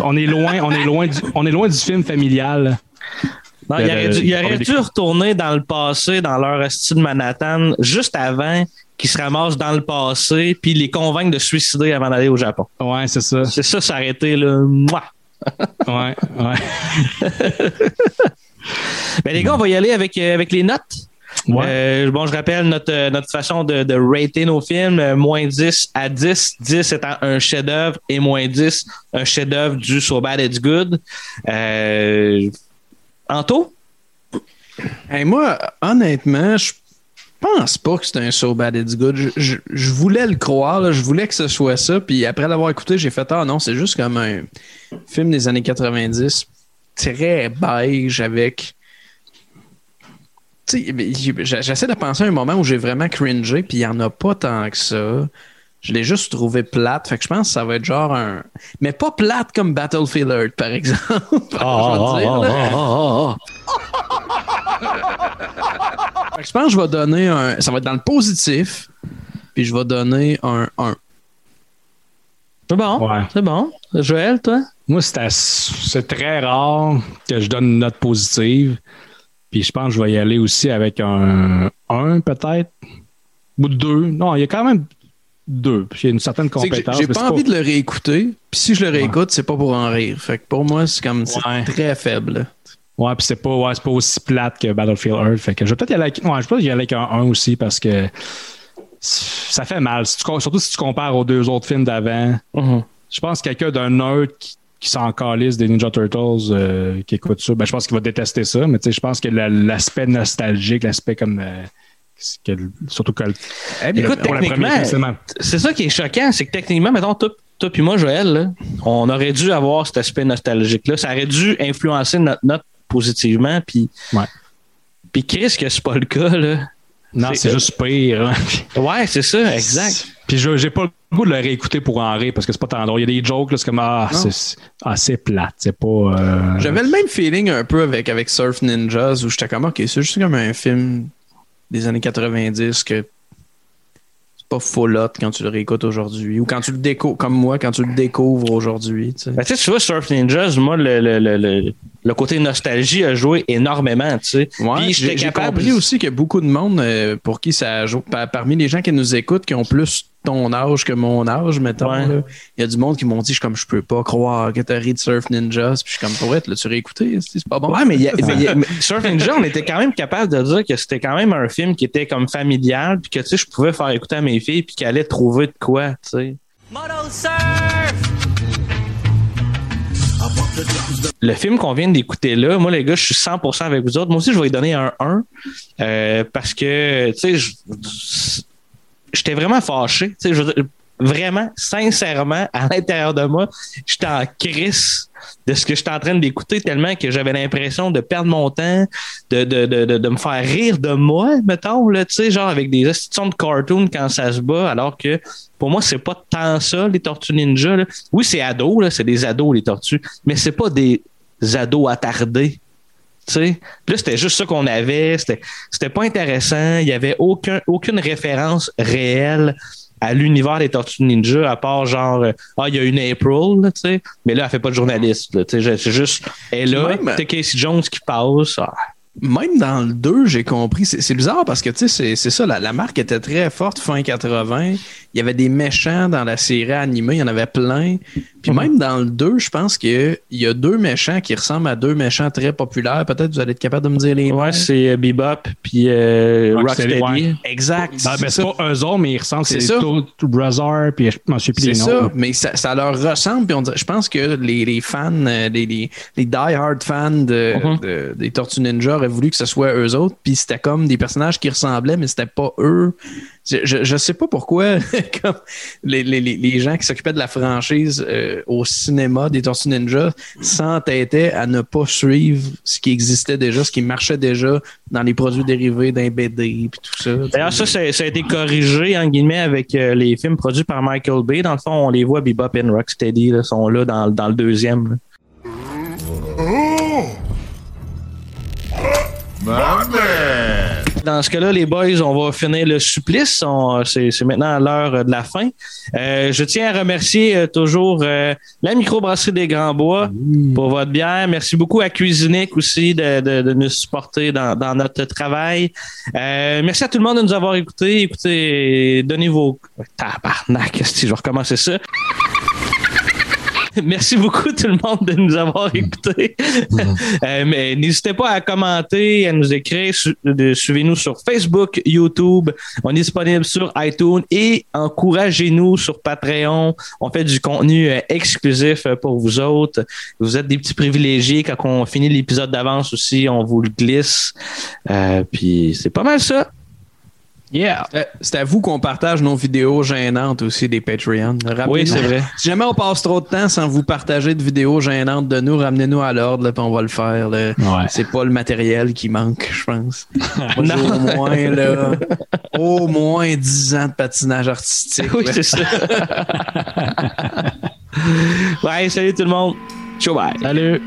on est loin, on est loin du, on est loin du film familial. Non, il aurait dû, il aurait dû retourner dans le passé, dans leur style de Manhattan, juste avant qu'ils se ramassent dans le passé, puis les convaincre de se suicider avant d'aller au Japon. Ouais, c'est ça. C'est ça, s'arrêter là. Mouah! [laughs] Ouais, ouais. [laughs] Ben, les gars, on va y aller avec, euh, avec les notes. Ouais. Euh, bon, je rappelle notre, euh, notre façon de, de rater nos films, euh, moins 10 à 10, 10 étant un chef-d'œuvre et moins 10, un chef-d'œuvre du So Bad It's Good. Euh, Anto? Hey, moi, honnêtement, je pense pas que c'est un So Bad It's Good. Je, je- je voulais le croire, là, je voulais que ce soit ça. Puis après l'avoir écouté, j'ai fait Ah non, c'est juste comme un film des années 90, très beige avec. J'essaie de penser à un moment où j'ai vraiment cringé, puis il n'y en a pas tant que ça. Je l'ai juste trouvé plate. Fait que je pense que ça va être genre un. Mais pas plate comme Battlefield Earth, par exemple. [laughs] [laughs] Je pense que je vais donner un. Ça va être dans le positif. Puis je vais donner un 1. C'est bon? Ouais. C'est bon. Joël, toi? Moi, c'est très rare que je donne une note positive. Puis je pense que je vais y aller aussi avec un 1 peut-être. Ou 2. Non, il y a quand même 2. Puis il y a une certaine C'est que j'ai- compétence. J'ai pas c'est envie de le réécouter. Puis si je le réécoute, c'est pas pour en rire. Fait que pour moi, c'est comme c'est Ouais. très faible. Ouais, puis c'est pas, ouais, pas aussi plate que Battlefield Earth. Fait que je vais peut-être y aller avec, ouais, je y aller avec un 1 aussi parce que ça fait mal. Si tu com- surtout si tu compares aux deux autres films d'avant. Mhm. Je pense que quelqu'un d'un nerd qui, qui s'en calisse des Ninja Turtles euh, qui écoute ça, ben, je pense qu'il va détester ça. Mais tu sais, je pense que la- l'aspect nostalgique, l'aspect comme. euh, que- surtout que. Eh bien, écoute, pour techniquement, c'est ça qui est choquant, c'est que techniquement, mettons, toi, toi puis moi, Joël, là, on aurait dû avoir cet aspect nostalgique-là. Ça aurait dû influencer notre note positivement. Puis, Ouais. puis Chris, que c'est pas le cas, là. Non, c'est juste pire. hein. [laughs] Ouais, c'est ça, exact. Puis je- j'ai pas le goût de le réécouter pour en rire parce que c'est pas tant drôle. Il y a des jokes, là, c'est comme Ah, c'est ah, c'est plate. C'est pas. euh, J'avais le même feeling un peu avec, avec Surf Ninjas où j'étais comme, ok, c'est juste comme un film des années 90 que pas hot quand tu le réécoutes aujourd'hui ou quand tu le découvres, comme moi, quand tu le découvres aujourd'hui. tu sais. Ben, tu sais, tu vois, Surf Ninjas, moi, le, le, le, le, le côté nostalgie a joué énormément, tu sais. Ouais, j'ai capable- compris aussi qu'il y a beaucoup de monde euh, pour qui ça joue. par- Parmi les gens qui nous écoutent, qui ont plus ton âge que mon âge, mettons, Ouais. il y a du monde qui m'ont dit, je comme, je peux pas croire que t'as ri de Surf Ninjas. Puis je suis comme, pour être, l'as-tu réécouté? C'est c'est pas bon. Ouais, mais, il y a- mais il y a- mais [laughs] Surf Ninja, on était quand même capable de dire que c'était quand même un film qui était comme familial, puis que, tu sais, je pouvais faire écouter à mes filles, puis qu'elles allaient trouver de quoi, tu sais. Surf! Le film qu'on vient d'écouter là, moi, les gars, je suis 100% avec vous autres. Moi aussi, je vais lui donner un 1, euh, parce que, tu sais, je- j'étais vraiment fâché, vraiment, sincèrement, à l'intérieur de moi, j'étais en crise de ce que j'étais en train d'écouter tellement que j'avais l'impression de perdre mon temps, de, de, de, de, me faire rire de moi, mettons, là, genre avec des institutions de cartoon quand ça se bat, alors que pour moi, c'est pas tant ça, les Tortues Ninja. Oui, c'est ados, c'est des ados, les tortues, mais c'est pas des ados attardés. Tu sais, Puis là, c'était juste ça qu'on avait. C'était, c'était pas intéressant. Il y avait aucun, aucune référence réelle à l'univers des Tortues Ninja, à part genre, euh, ah, il y a une April, là, tu sais. Mais là, elle fait pas de journaliste. là, tu sais, c'est juste, elle là, c'est Casey Jones qui passe. ah. Même dans le 2, j'ai compris. C'est bizarre parce que, tu sais, c'est- c'est ça, la, la marque était très forte fin 80. Il y avait des méchants dans la série animée, il y en avait plein. Puis même dans le 2, je pense qu'il y a deux méchants qui ressemblent à deux méchants très populaires. Peut-être vous allez être capable de me dire les Ouais, noms. c'est euh, Bebop puis euh, Rocksteady, ouais. Exact. Ben, ben, c'est pas eux autres, mais ils ressemblent. C'est C'est ça. tout Brazar, puis je m'en suis plus C'est les ça, noms. mais ça, ça leur ressemble. Puis on dirait- je pense que les, les fans, euh, les, les, les die-hard fans de, de- des Tortues Ninja auraient voulu que ce soit eux autres. Puis c'était comme des personnages qui ressemblaient, mais c'était pas eux. Je, je, je sais pas pourquoi [laughs] comme les, les, les- les gens qui s'occupaient de la franchise euh, au cinéma des Tortues Ninja s'entêtaient à ne pas suivre ce qui existait déjà, ce qui marchait déjà dans les produits dérivés d'un BD puis tout ça. D'ailleurs, ça, ça, ça a été corrigé, en guillemets, avec euh, les films produits par Michael Bay. Dans le fond, on les voit, Bebop et Rocksteady, là, sont là dans, dans le deuxième. là. My man. Dans ce cas-là, les boys, on va finir le supplice. C'est maintenant l'heure de la fin. Euh, je tiens à remercier euh, toujours euh, la microbrasserie des Grands Bois pour votre bière. Merci beaucoup à Cuisinic aussi de, de- de nous supporter dans, dans notre travail. Merci à tout le monde de nous avoir écoutés. Écoutez, donnez vos... Tabarnak, je vais recommencer ça? [laughs] Merci beaucoup tout le monde de nous avoir écoutés. [laughs] Euh, mais n'hésitez pas à commenter, à nous écrire. Su- Suivez-nous sur Facebook, YouTube. On est disponible sur iTunes et encouragez-nous sur Patreon. On fait du contenu euh, exclusif euh, pour vous autres. Vous êtes des petits privilégiés. Quand on finit l'épisode d'avance aussi, on vous le glisse. Euh, puis c'est pas mal ça. Yeah. Euh, C'est à vous qu'on partage nos vidéos gênantes aussi des Patreon. Ramenez-nous- Oui, c'est vrai. Si jamais on passe trop de temps sans vous partager de vidéos gênantes de nous, ramenez-nous à l'ordre, puis on va le faire. là. C'est pas le matériel qui manque, je pense. [laughs] Moi, [laughs] au moins, là, au moins 10 ans de patinage artistique. Oui, c'est ça. [laughs] ouais, salut tout le monde. Ciao, bye. Salut.